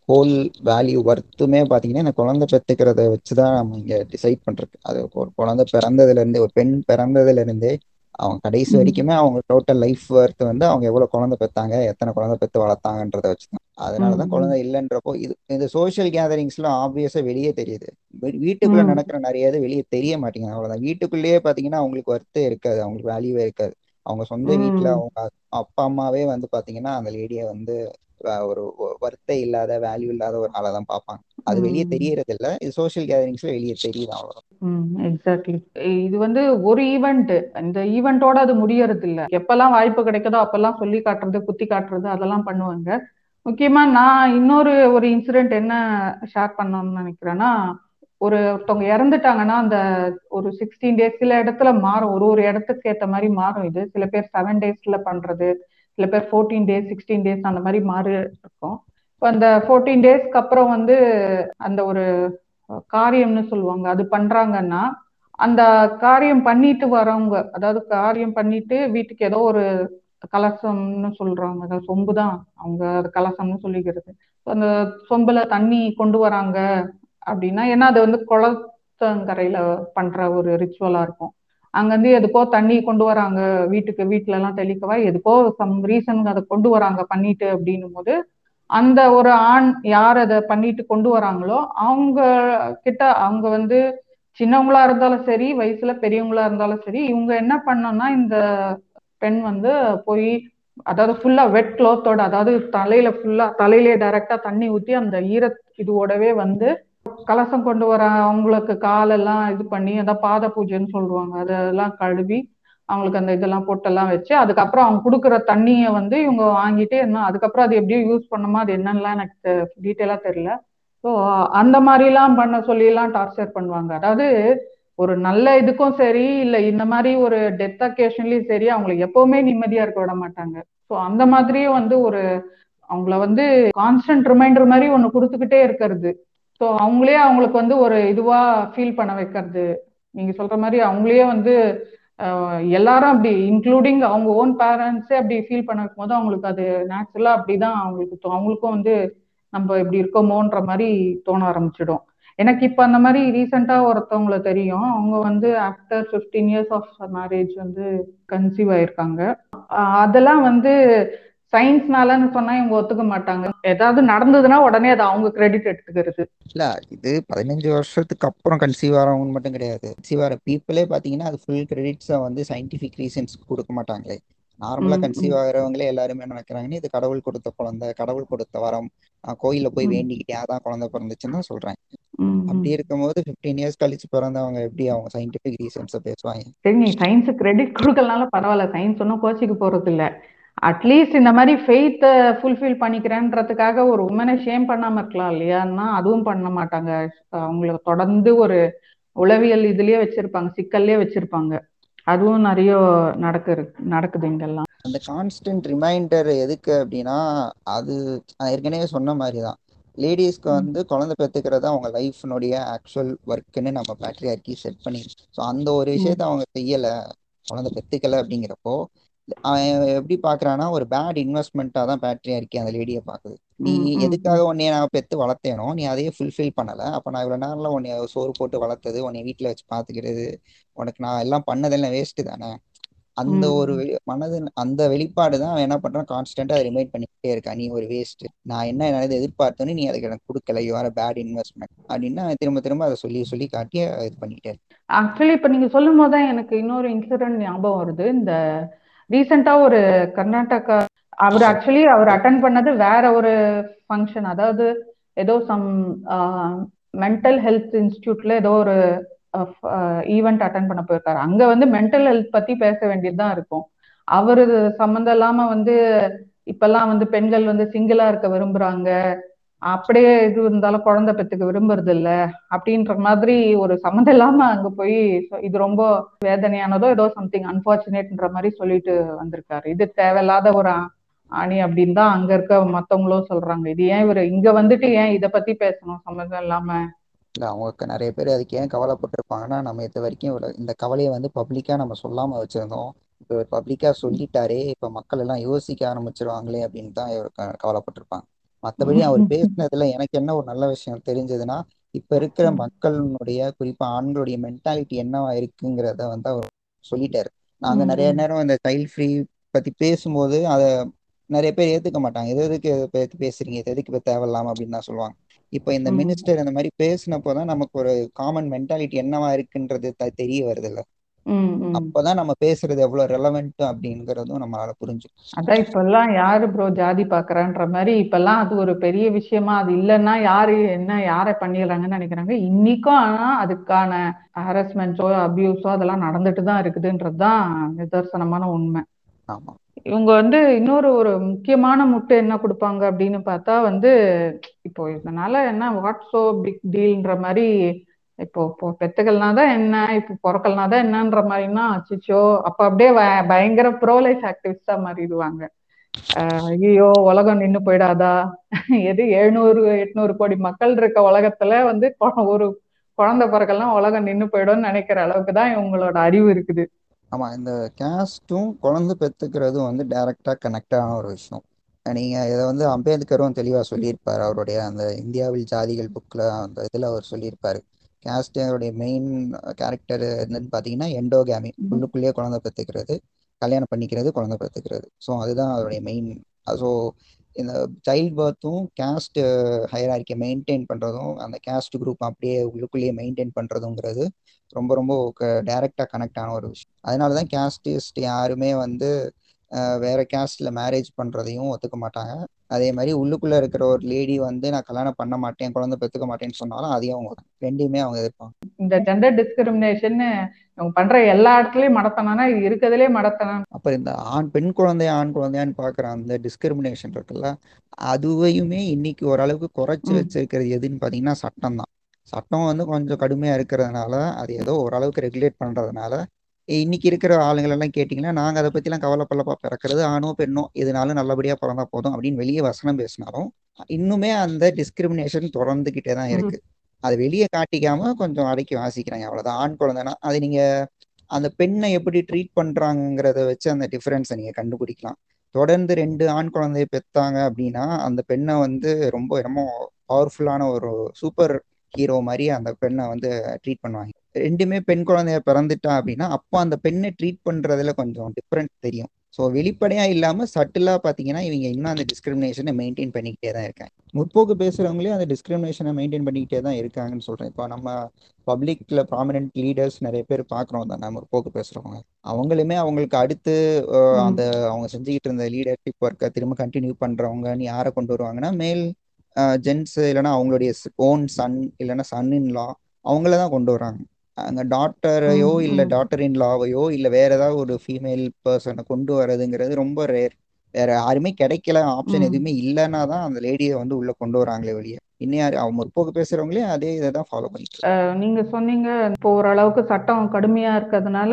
ஹோல் வேல்யூ ஒர்த்துமே பார்த்தீங்கன்னா இந்த குழந்தை பெற்றுக்கிறத வச்சு தான் நம்ம இங்கே டிசைட் பண்ணுறது அது ஒரு குழந்தை பிறந்ததுலேருந்து ஒரு பெண் பிறந்ததுலேருந்தே அவங்க கடைசி வரைக்குமே அவங்க டோட்டல் லைஃப் ஒர்த் வந்து அவங்க எவ்வளவு குழந்தை பெற்றாங்க எத்தனை குழந்தை பெற்று வளர்த்தாங்கன்றத வச்சுதான். அதனாலதான் குழந்தை இல்லைன்றப்போ இது இந்த சோசியல் கேதரிங்ஸ்லாம் ஆப்வியஸா வெளியே தெரியுது. வீட்டுக்குள்ள நடக்கிற நிறைய இது வெளியே தெரிய மாட்டேங்குது. அவ்வளவுதான். வீட்டுக்குள்ளேயே பாத்தீங்கன்னா அவங்களுக்கு ஒர்த்தே இருக்காது அவங்களுக்கு வேல்யூவே இருக்காது. அவங்க சொந்த வீட்டுல அவங்க அப்பா அம்மாவே வந்து பாத்தீங்கன்னா அந்த லேடிய வந்து ஒரு வர்த்தே இல்லாத வேல்யூ இல்லாத ஒரு ஆளை தான் பார்ப்பாங்க அது வெளியே தெரியறது இல்ல இது சோசியல் கேதரிங்ஸ்ல வெளியே தெரியுது அவ்வளவுதான். எக்ஸாக்ட்லி இது வந்து ஒரு ஈவெண்ட் இந்த ஈவெண்ட்டோட அது முடியறது இல்ல எப்பெல்லாம் வாய்ப்பு கிடைக்குதோ அப்பெல்லாம் சொல்லி காட்டுறது குத்தி காட்டுறது அதெல்லாம் பண்ணுவாங்க. முக்கியமா நான் இன்னொரு ஒரு இன்சிடென்ட் என்ன ஷேர் பண்ணணும்னு நினைக்கிறேன்னா ஒரு ஒருத்தவங்க இறந்துட்டாங்கன்னா அந்த ஒரு சிக்ஸ்டீன் டேஸ் சில இடத்துல மாறும். ஒரு ஒரு இடத்துக்கு ஏற்ற மாதிரி மாறும் இது. சில பேர் செவன் டேஸ்ல பண்றது சில பேர் ஃபோர்டீன் டேஸ் சிக்ஸ்டீன் டேஸ் அந்த மாதிரி மாறி இருக்கும். இப்போ அந்த ஃபோர்டீன் டேஸ்க்கு அப்புறம் வந்து அந்த ஒரு காரியம்னு சொல்லுவாங்க. அது பண்றாங்கன்னா அந்த காரியம் பண்ணிட்டு வரவங்க அதாவது காரியம் பண்ணிட்டு வீட்டுக்கு ஏதோ ஒரு கலசம்னு சொல்றாங்க. அதாவது சொம்பு தான் அவங்க கலசம்னு சொல்லிக்கிறது. அந்த சொம்புல தண்ணி கொண்டு வராங்க. அப்படின்னா ஏன்னா அது வந்து குளத்தங்கரையில பண்ற ஒரு ரிச்சுவலா இருக்கும். அங்கேருந்து எதுக்கோ தண்ணி கொண்டு வராங்க வீட்டுக்கு வீட்டுல எல்லாம் தெளிக்கவா எதுக்கோ சம் ரீசன் அதை கொண்டு வராங்க பண்ணிட்டு அப்படின்னும் போது அந்த ஒரு ஆண் யார் அதை பண்ணிட்டு கொண்டு வராங்களோ அவங்க கிட்ட அவங்க வந்து சின்னவங்களா இருந்தாலும் சரி வயசுல பெரியவங்களா இருந்தாலும் சரி இவங்க என்ன பண்ணோம்னா இந்த பெண் வந்து போய் அதாவது ஃபுல்லா வெட் கிளாத்தோட அதாவது தலையில ஃபுல்லா தலையிலே டைரக்டா தண்ணி ஊத்தி அந்த ஈர இதுவோடவே வந்து கலசம் கொண்டு வர அவங்களுக்கு காலெல்லாம் இது பண்ணி அதான் பாத பூஜைன்னு சொல்லுவாங்க. அதெல்லாம் கழுவி அவங்களுக்கு அந்த இதெல்லாம் பொட்டெல்லாம் வச்சு அதுக்கப்புறம் அவங்க கொடுக்குற தண்ணியை வந்து இவங்க வாங்கிட்டு என்ன அதுக்கப்புறம் அது எப்படியோ யூஸ் பண்ணுமா அது என்னன்னா எனக்கு டீட்டெயிலா தெரியல. ஸோ அந்த மாதிரிலாம் பண்ண சொல்லி எல்லாம் டார்ச்சர் பண்ணுவாங்க. அதாவது ஒரு நல்ல இதுக்கும் சரி இல்ல இந்த மாதிரி ஒரு டெத் அக்கேஷன்லயும் சரி அவங்களுக்கு எப்பவுமே நிம்மதியா இருக்க விட மாட்டாங்க. ஸோ அந்த மாதிரியும் வந்து ஒரு அவங்கள வந்து கான்ஸ்டன்ட் ரிமைண்டர் மாதிரி ஒண்ணு கொடுத்துக்கிட்டே இருக்கிறது. ஸோ அவங்களே அவங்களுக்கு வந்து ஒரு இதுவா ஃபீல் பண்ண வைக்கிறது. நீங்க சொல்ற மாதிரி அவங்களே வந்து எல்லாரும் அப்படி இன்க்ளூடிங் அவங்க ஓன் பேரண்ட்ஸே அப்படி ஃபீல் பண்ண வைக்கும் போது அவங்களுக்கு அது நேச்சுரலா அப்படிதான் அவங்களுக்கு தோ- அவங்களுக்கும் வந்து நம்ம இப்படி இருக்கோமோன்ற மாதிரி தோண ஆரம்பிச்சிடும். எனக்கு இப்ப அந்த மாதிரி ரீசெண்டா ஒருத்தவங்கள தெரியும். அவங்க வந்து ஆஃப்டர் 15 இயர்ஸ் ஆஃப் மேரேஜ் வந்து கன்சீவ் ஆயிருக்காங்க. அதெல்லாம் வந்து சயின்ஸ்னாலன்னு சொன்னா இவங்க ஒத்துக்க மாட்டாங்க. ஏதாவது நடந்ததுன்னா உடனே அதை அவங்க கிரெடிட் எடுத்துக்கிறது. இல்ல இது பதினஞ்சு வருஷத்துக்கு அப்புறம் கன்சீவ் ஆகிறவங்க மட்டும் கிடையாது. கன்சீவ் ஆகிற பீப்புளே பாத்தீங்கன்னா அது ஃபுல் கிரெடிட்ஸை வந்து சயின்டிஃபிக் ரீசன்ஸ் கொடுக்க மாட்டாங்களே. நார்மலா கன்சீவ் ஆகிறவங்களே எல்லாருமே என்ன நினைக்கிறாங்கன்னு இது கடவுள் கொடுத்த குழந்தை கடவுள் கொடுத்த வரம். நான் கோயில்ல போய் வேண்டிக்கிட்டே அதான் குழந்தை பிறந்துச்சுன்னு தான் சொல்றேன். அப்படி. இருக்கும்போது 15 இயர்ஸ் கழிச்சு பிறந்தவங்க எப்படி அவங்க சயின்டிபிக் ரீசன்ஸை பேசுவாங்க? சரி நீ சயின்ஸ் கிரெடிட் கொடுக்கலனால பரவாயில்ல. சயின்ஸ் ஒன்றும் கோச்சிக்கு போறது இல்ல அட்லீஸ்ட் இந்த மாதிரி ஃபெய்த்தை ஃபுல்ஃபில் பண்ணிக்கிறேன்றதுக்காக ஒரு உமனை ஷேம் பண்ணாம இருக்கலாம் இல்லையான்னா அதுவும் பண்ண மாட்டாங்க. அவங்கள தொடர்ந்து ஒரு உளவியல் இதுலயே வச்சிருப்பாங்க சிக்கல்லே வச்சிருப்பாங்க. அதுவும் நிறைய நடக்குது நடக்குது இங்கெல்லாம். அந்த கான்ஸ்டன்ட் ரிமைண்டர் எதுக்கு அப்படின்னா அது ஏற்கனவே சொன்ன மாதிரி தான் லேடிஸ்க்கு வந்து குழந்தை பெற்றுக்கிறது அவங்க லைஃப்னுடைய ஆக்சுவல் ஒர்க்குன்னு நம்ம பேட்ரியார்கி செட் பண்ணி ஸோ அந்த ஒரு விஷயத்த அவங்க செய்யலை குழந்தை பெற்றுக்கல அப்படிங்கிறப்போ அவன் எப்படி பார்க்கறான்னா ஒரு பேட் இன்வெஸ்ட்மெண்ட்டாக தான் பேட்ரியார்கி அந்த லேடியை பார்க்குது நீ எதுக்காக உன்னைய நான் பெற்று வளர்த்தேனோ நீ அதையே ஃபுல்ஃபில் பண்ணலை. அப்போ நான் இவ்வளோ நேரம்ல உன்னைய சோறு போட்டு வளர்த்தது உன்னை வீட்டில் வச்சு பார்த்துக்கிறது உனக்கு நான் எல்லாம் பண்ணதெல்லாம் வேஸ்ட்டு தானே? அந்த ஒரு மனது அந்த வெளிப்பாடு தான் அவன் என்ன பண்றான்? கான்ஸ்டன்டா அதை ரிமைண்ட் பண்ணிக்கிட்டே இருக்கா நீ ஒரு வேஸ்ட் நான் என்ன என்னது எதிர்பார்த்தோன்னு நீ அதுக்கு எனக்கு கொடுக்கல. யூ ஆர் பேட் இன்வெஸ்ட்மெண்ட் அப்படின்னு திரும்ப திரும்ப அதை சொல்லி சொல்லி காட்டி இது பண்ணிட்டே இருக்கான். ஆக்சுவலி இப்ப நீங்க சொல்லும் போது தான் எனக்கு இன்னொரு இன்சிடென்ட் ஞாபகம் வருது. இந்த ரீசெண்டா ஒரு கர்நாடகா அவர் ஆக்சுவலி அவர் அட்டன் பண்ணது வேற ஒரு ஃபங்க்ஷன் அதாவது ஏதோ சம் மென்டல் ஹெல்த் இன்ஸ்டியூட்ல ஏதோ ஒரு ஈவெண்ட் அட்டன் பண்ண போயிருக்காரு. அங்க வந்து மென்டல் ஹெல்த் பத்தி பேச வேண்டியதுதான் இருக்கும். அவரு சம்மந்தம் இல்லாம வந்து இப்பெல்லாம் வந்து பெண்கள் வந்து சிங்கிளா இருக்க விரும்புறாங்க. அப்படியே இது இருந்தாலும் குழந்தை பெற்றுக்க விரும்புறது இல்ல அப்படின்ற மாதிரி ஒரு சம்மந்தம் இல்லாம அங்க போய் இது ரொம்ப வேதனையானதோ ஏதோ சம்திங் அன்பார்ச்சுனேட்ன்ற மாதிரி சொல்லிட்டு வந்திருக்காரு. இது தேவையில்லாத ஒரு ஆ- ஆணி அப்படின்னு தான் அங்க இருக்க மத்தவங்களும் சொல்றாங்க. இது ஏன் இவர் இங்க வந்துட்டு ஏன் இத பத்தி பேசணும்? சம்மந்தம் இல்லாம. இல்ல அவங்களுக்கு நிறைய பேர் அதுக்கு ஏன் கவலைப்பட்டிருப்பாங்கன்னா நம்ம இது வரைக்கும் இந்த கவலையை வந்து பப்ளிக்கா நம்ம சொல்லாம வச்சிருந்தோம். இப்போ பப்ளிக்கா சொல்லிட்டாரே இப்ப மக்கள் எல்லாம் யோசிக்க ஆரம்பிச்சிருவாங்களே அப்படின்னு தான் இவர் க- கவலைப்பட்டிருப்பாங்க. மற்றபடி அவர் பேசினதுல எனக்கு என்ன ஒரு நல்ல விஷயம் தெரிஞ்சதுன்னா இப்ப இருக்கிற மக்களுடைய குறிப்பா ஆண்களுடைய மென்டாலிட்டி என்னவா இருக்குங்கிறத வந்து அவர் சொல்லிட்டாரு. நாங்க நிறைய நேரம் இந்த சைல்ட் ஃப்ரீ பத்தி பேசும்போது அதை நிறைய பேர் ஏத்துக்க மாட்டாங்க. எது எதுக்கு இதை பத்தி பேசுறீங்க? இது எதுக்கு தேவையில்லாம அப்படின்னு தான் சொல்லுவாங்க. இப்போ இந்த. மினிஸ்டர் இந்த மாதிரி பேசினப்போ தான் நமக்கு ஒரு காமன் மென்டாலிட்டி என்னவா இருக்குன்றது தெரிய வருது இல்ல. அப்பதான் நம்ம பேசுறது எவ்வளவு ரெலவெண்ட் அப்படிங்கறதும் நம்மளால புரிஞ்சு அதான் இப்பெல்லாம் யாரு ப்ரோ ஜாதி பாக்குறான்ற மாதிரி இப்பெல்லாம் அது ஒரு பெரிய விஷயமா அது இல்லைன்னா யாரு என்ன யாரை பண்ணிடுறாங்கன்னு நினைக்கிறாங்க. இன்னைக்கும் ஆனா அதுக்கான ஹாரஸ்மெண்ட்ஸோ அபியூஸோ அதெல்லாம் நடந்துட்டு தான் இருக்குதுன்றதுதான் நிதர்சனமான உண்மை. ஆமா. இவங்க வந்து இன்னொரு ஒரு முக்கியமான முட்டு என்ன கொடுப்பாங்க அப்படின்னு பார்த்தா வந்து இப்போ இதனால என்ன வாட் சோ பிக் டீல்ன்ற மாதிரி இப்போ இப்போ பெத்துக்கள்னா தான் என்ன இப்போ பிறக்கல்னா தான் என்னன்ற மாதிரின்னா அச்சிச்சோ அப்ப அப்படியே பயங்கர ப்ரோ லைஃப் ஆக்டிவிஸ்டா மாறிடுவாங்க. ஐயோ உலகம் நின்னு போயிடாதா? எது எழுநூறு எட்நூறு கோடி மக்கள் இருக்க உலகத்துல வந்து ஒரு குழந்தை பிறக்கலாம் உலகம் நின்னு போயிடும்னு நினைக்கிற அளவுக்கு தான் இவங்களோட அறிவு இருக்குது. ஆமா இந்த கேஸ்டும் குழந்தை பெத்துக்கிறதும் வந்து டைரக்டா கனெக்டான ஒரு விஷயம். நீங்க இதை வந்து அம்பேத்கரும் தெளிவா சொல்லியிருப்பாரு. அவருடைய அந்த இந்தியாவில் ஜாதிகள் புக்ல அந்த இதுல அவர் சொல்லியிருப்பாரு. கேஸ்டோடைய மெயின் கேரக்டர் என்னன்னு பாத்தீங்கன்னா எண்டோகேமி உள்ளுக்குள்ளேயே குழந்தை பெத்துக்கிறது கல்யாணம் பண்ணிக்கிறது குழந்தை பெத்துக்கிறது ஸோ அதுதான் அதோடைய மெயின் ஸோ இந்த சைல்ட் பர்த்தும் கேஸ்ட் ஹையரார்க்கியை மெயின்டைன் பண்றதும் அந்த கேஸ்ட் குரூப் அப்படியே உள்ளுக்குள்ளேயே மெயின்டைன் பண்றதுங்கிறது ரொம்ப ரொம்ப டைரக்டா கனெக்ட் ஆன ஒரு விஷயம். அதனால தான் கேஸ்டிஸ்ட் யாருமே வந்து வேற கேஸ்ட்ல மேரேஜ் பண்றதையும் ஒத்துக்க மாட்டாங்க. அதே மாதிரி உள்ளுக்குள்ள இருக்கிற ஒரு லேடி வந்து நான் கல்யாணம் பண்ண மாட்டேன் குழந்தை பெத்துக்க மாட்டேன்னு சொன்னாலும் அதையும் அவங்க ரெண்டையுமே அவங்க எதிர்ப்பாங்க. இந்த ஜெண்டர் டிஸ்கிரிமினேஷன் இவங்க பண்ற எல்லா இடத்துலயும் மடத்தனா இது இருக்கிறதுலே மடத்தனம். அப்புறம் இந்த ஆண் பெண் குழந்தைய ஆண் குழந்தையான்னு பாக்குற அந்த டிஸ்கிரிமினேஷன் இருக்குல்ல அதுவையுமே இன்னைக்கு ஓரளவுக்கு குறைச்சு. வச்சிருக்கிறது எதுன்னு பாத்தீங்கன்னா சட்டம் தான் சட்டம் வந்து கொஞ்சம் கடுமையாக இருக்கிறதுனால அது ஏதோ ஓரளவுக்கு ரெகுலேட் பண்ணுறதுனால இன்னைக்கு இருக்கிற ஆளுங்களெல்லாம் கேட்டிங்கன்னா நாங்கள் அதை பற்றிலாம் கவலைப்படலப்பா. பிறக்கிறது ஆணோ பெண்ணோ எதுனாலும் நல்லபடியாக பிறந்தா போதும் அப்படின்னு வெளியே வசனம் பேசினாலும் இன்னுமே அந்த டிஸ்கிரிமினேஷன் தொடர்ந்துக்கிட்டே தான் இருக்கு. அது வெளியே காட்டிக்காம கொஞ்சம் அடக்கி வாசிக்கிறாங்க. அவ்வளோதான் ஆண் குழந்தைனா அது நீங்கள் அந்த பெண்ணை எப்படி ட்ரீட் பண்ணுறாங்கிறத வச்சு அந்த டிஃப்ரென்ஸை நீங்கள் கண்டுபிடிக்கலாம். தொடர்ந்து ரெண்டு ஆண் குழந்தைய பெத்தாங்க அப்படின்னா அந்த பெண்ணை வந்து ரொம்ப என்னமோ பவர்ஃபுல்லான ஒரு சூப்பர் ஹீரோ மாதிரி அந்த பெண்ணை வந்து ட்ரீட் பண்ணுவாங்க. ரெண்டுமே பெண் குழந்தைய பிறந்துட்டா அப்படின்னா அப்போ அந்த பெண்ணை ட்ரீட் பண்றதுல கொஞ்சம் டிஃப்ரெண்ட் தெரியும். ஸோ வெளிப்படையா இல்லாம சட்டிலா பாத்தீங்கன்னா இவங்க இன்னும் அந்த டிஸ்கிரிமினேஷனை மெயின்டைன் பண்ணிக்கிட்டே தான் இருக்காங்க. முற்போக்கு பேசுறவங்களே அந்த டிஸ்கிரிமினேஷனை மெயின்டைன் பண்ணிக்கிட்டே தான் இருக்காங்கன்னு சொல்றேன். இப்போ நம்ம பப்ளிக்ல ப்ராமினென்ட் லீடர்ஸ் நிறைய பேர் பாக்குறோம் தானே முற்போக்கு பேசுறவங்க. அவங்களுமே அவங்களுக்கு அடுத்து. அந்த அவங்க செஞ்சுக்கிட்டு இருந்த லீடர்ஷிப் ஒர்க்கை திரும்ப கண்டினியூ பண்றவங்கன்னு யாரை கொண்டு வருவாங்கன்னா மேல் ஜென்ஸ் இல்லைன்னா அவங்களுடைய ஓன் சன் இல்லைன்னா சன் இன் லா அவங்கள தான் கொண்டு வராங்க. அங்க டாக்டரையோ இல்ல. டாக்டர் இன் லாவையோ இல்ல வேற ஏதாவது ஒரு ஃபீமேல் பர்சனை கொண்டு வர்றதுங்கிறது ரொம்ப ரேர் வேற யாருமே கிடைக்கல ஆப்ஷன். எதுவுமே இல்லைன்னா தான் அந்த லேடியை வந்து உள்ள கொண்டு வராங்களே வெளியே இன்னும் யாரு அவங்க முற்போக்கு பேசுறவங்களே அதே இதை தான் ஃபாலோ பண்ணிட்டு. நீங்க சொன்னீங்க இப்போ ஓரளவுக்கு சட்டம் கடுமையா இருக்கிறதுனால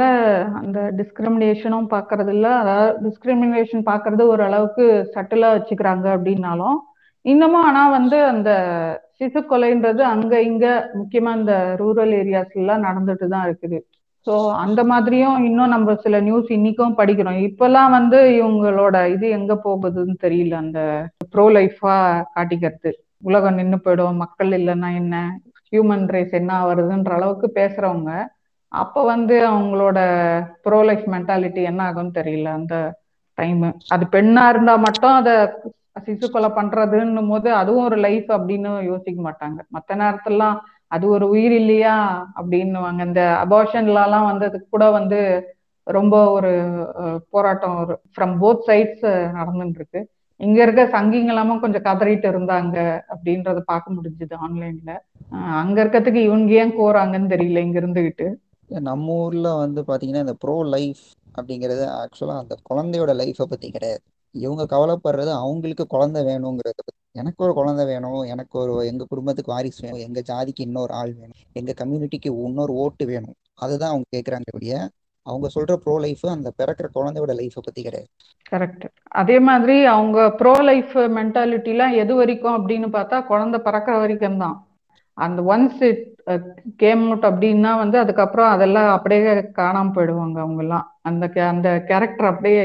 அந்த டிஸ்கிரிமினேஷனும் பார்க்கறது இல்ல அதாவது டிஸ்கிரிமினேஷன் பார்க்கறது ஓரளவுக்கு சட்டிலா வச்சுக்கிறாங்க அப்படின்னாலும் இன்னமும் ஆனா வந்து அந்த சிசு கொலைன்றது அங்க இங்க முக்கியமா இந்த ரூரல் ஏரியாஸ்ல எல்லாம் நடந்துட்டு தான் இருக்குது. ஸோ அந்த மாதிரியும் இன்னும் நம்ம சில நியூஸ் இன்னைக்கும் படிக்கிறோம். இப்பெல்லாம் வந்து இவங்களோட இது எங்க போகுதுன்னு தெரியல. அந்த ப்ரோ லைஃபா காட்டிக்கிறது. உலகம் நின்னு போயிடும் மக்கள் இல்லைன்னா என்ன ஹியூமன் ரேஸ் என்ன வருதுன்ற அளவுக்கு பேசுறவங்க. அப்ப வந்து அவங்களோட ப்ரோ லைஃப் மென்டாலிட்டி என்ன ஆகும்னு தெரியல அந்த டைம் அது பெண்ணா இருந்தா மட்டும் அத சிசு கொலை பண்றதுன்னும் போது அதுவும் ஒரு லைஃப் அப்படின்னு யோசிக்க மாட்டாங்க. மத்த நேரத்துலாம் அது ஒரு உயிர் இல்லையா அப்படின்னுவாங்க. இந்த அபார்ஷன்லாம் வந்ததுக்கு கூட வந்து ரொம்ப ஒரு போராட்டம் ஒரு ஃப்ரம் போத் சைட்ஸ் நடந்துட்டு இருக்கு இங்க இருக்க சங்கிங்க கொஞ்சம் கதறிட்டு இருந்தாங்க அப்படின்றத பார்க்க முடிஞ்சுது ஆன்லைன்ல. அங்க இருக்கிறதுக்கு இவங்க ஏன் கோறாங்கன்னு தெரியல இங்க இருந்துகிட்டு. நம்ம ஊர்ல வந்து பாத்தீங்கன்னா இந்த ப்ரோ லைஃப் அப்படிங்கிறது ஆக்சுவலா அந்த குழந்தையோட லைஃப்பை பத்தி கிடையாது. இவங்க கவலைப்படுறது அவங்களுக்கு குழந்தை வேணுங்கிறத. பத்தி எனக்கு ஒரு குழந்தை வேணும் எனக்கு ஒரு எங்க குடும்பத்துக்கு வாரிசு வேணும் எங்க ஜாதிக்கு இன்னொரு ஆள் வேணும் எங்க கம்யூனிட்டிக்கு இன்னொரு ஓட்டு வேணும். அதுதான் அவங்க கேட்கறாங்க ஒழிய அவங்க சொல்ற ப்ரோ லைஃப் அந்த பிறக்கிற குழந்தையோட லைஃப பத்தி கிடையாது. கரெக்ட் அதே மாதிரி அவங்க ப்ரோ லைஃப் மென்டாலிட்டிலாம் எது வரைக்கும் அப்படின்னு பார்த்தா குழந்தை பிறக்கிற வரைக்கும் தான். அந்த ஒன்ஸ் இட் கேம் அவுட் அப்படின்னா வந்து அதுக்கப்புறம் அதெல்லாம் அப்படியே காணாம போயிடுவாங்க அவங்க எல்லாம் அந்த அந்த கேரக்டர் அப்படியே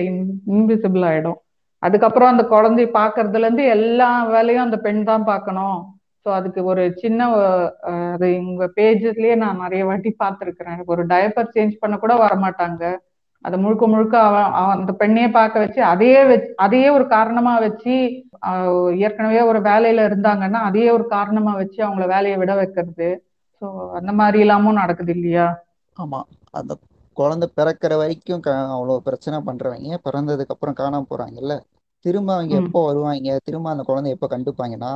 இன்விசிபிள் ஆயிடும். அதுக்கப்புறம் அந்த குழந்தைய பாக்குறதுல இருந்து எல்லா வேலையும் அந்த பெண் தான் பார்க்கணும். ஸோ அதுக்கு ஒரு சின்ன அது உங்க பேஜஸ்லயே நான் நிறைய வாட்டி பார்த்துருக்குறேன். ஒரு டயப்பர் சேஞ்ச் பண்ண கூட வரமாட்டாங்க. அதை முழுக்க முழுக்க அவன் அந்த பெண்ணையே பார்க்க வச்சு அதையே வச்சு அதையே ஒரு காரணமா வச்சு ஏற்கனவே ஒரு வேலையில இருந்தாங்கன்னா அதையே ஒரு காரணமா வச்சு அவங்கள வேலையை விட வைக்கிறது. ஸோ அந்த மாதிரி எல்லாமும் நடக்குது இல்லையா? ஆமா. அந்த குழந்தை பிறக்கிற வரைக்கும் அவ்வளோ பிரச்சனை பண்றவங்க பிறந்ததுக்கு அப்புறம் காணாம போறாங்கல்ல. திரும்ப அவங்க எப்போ வருவாங்க? திரும்ப அந்த குழந்தை எப்போ கண்டுப்பாங்கன்னா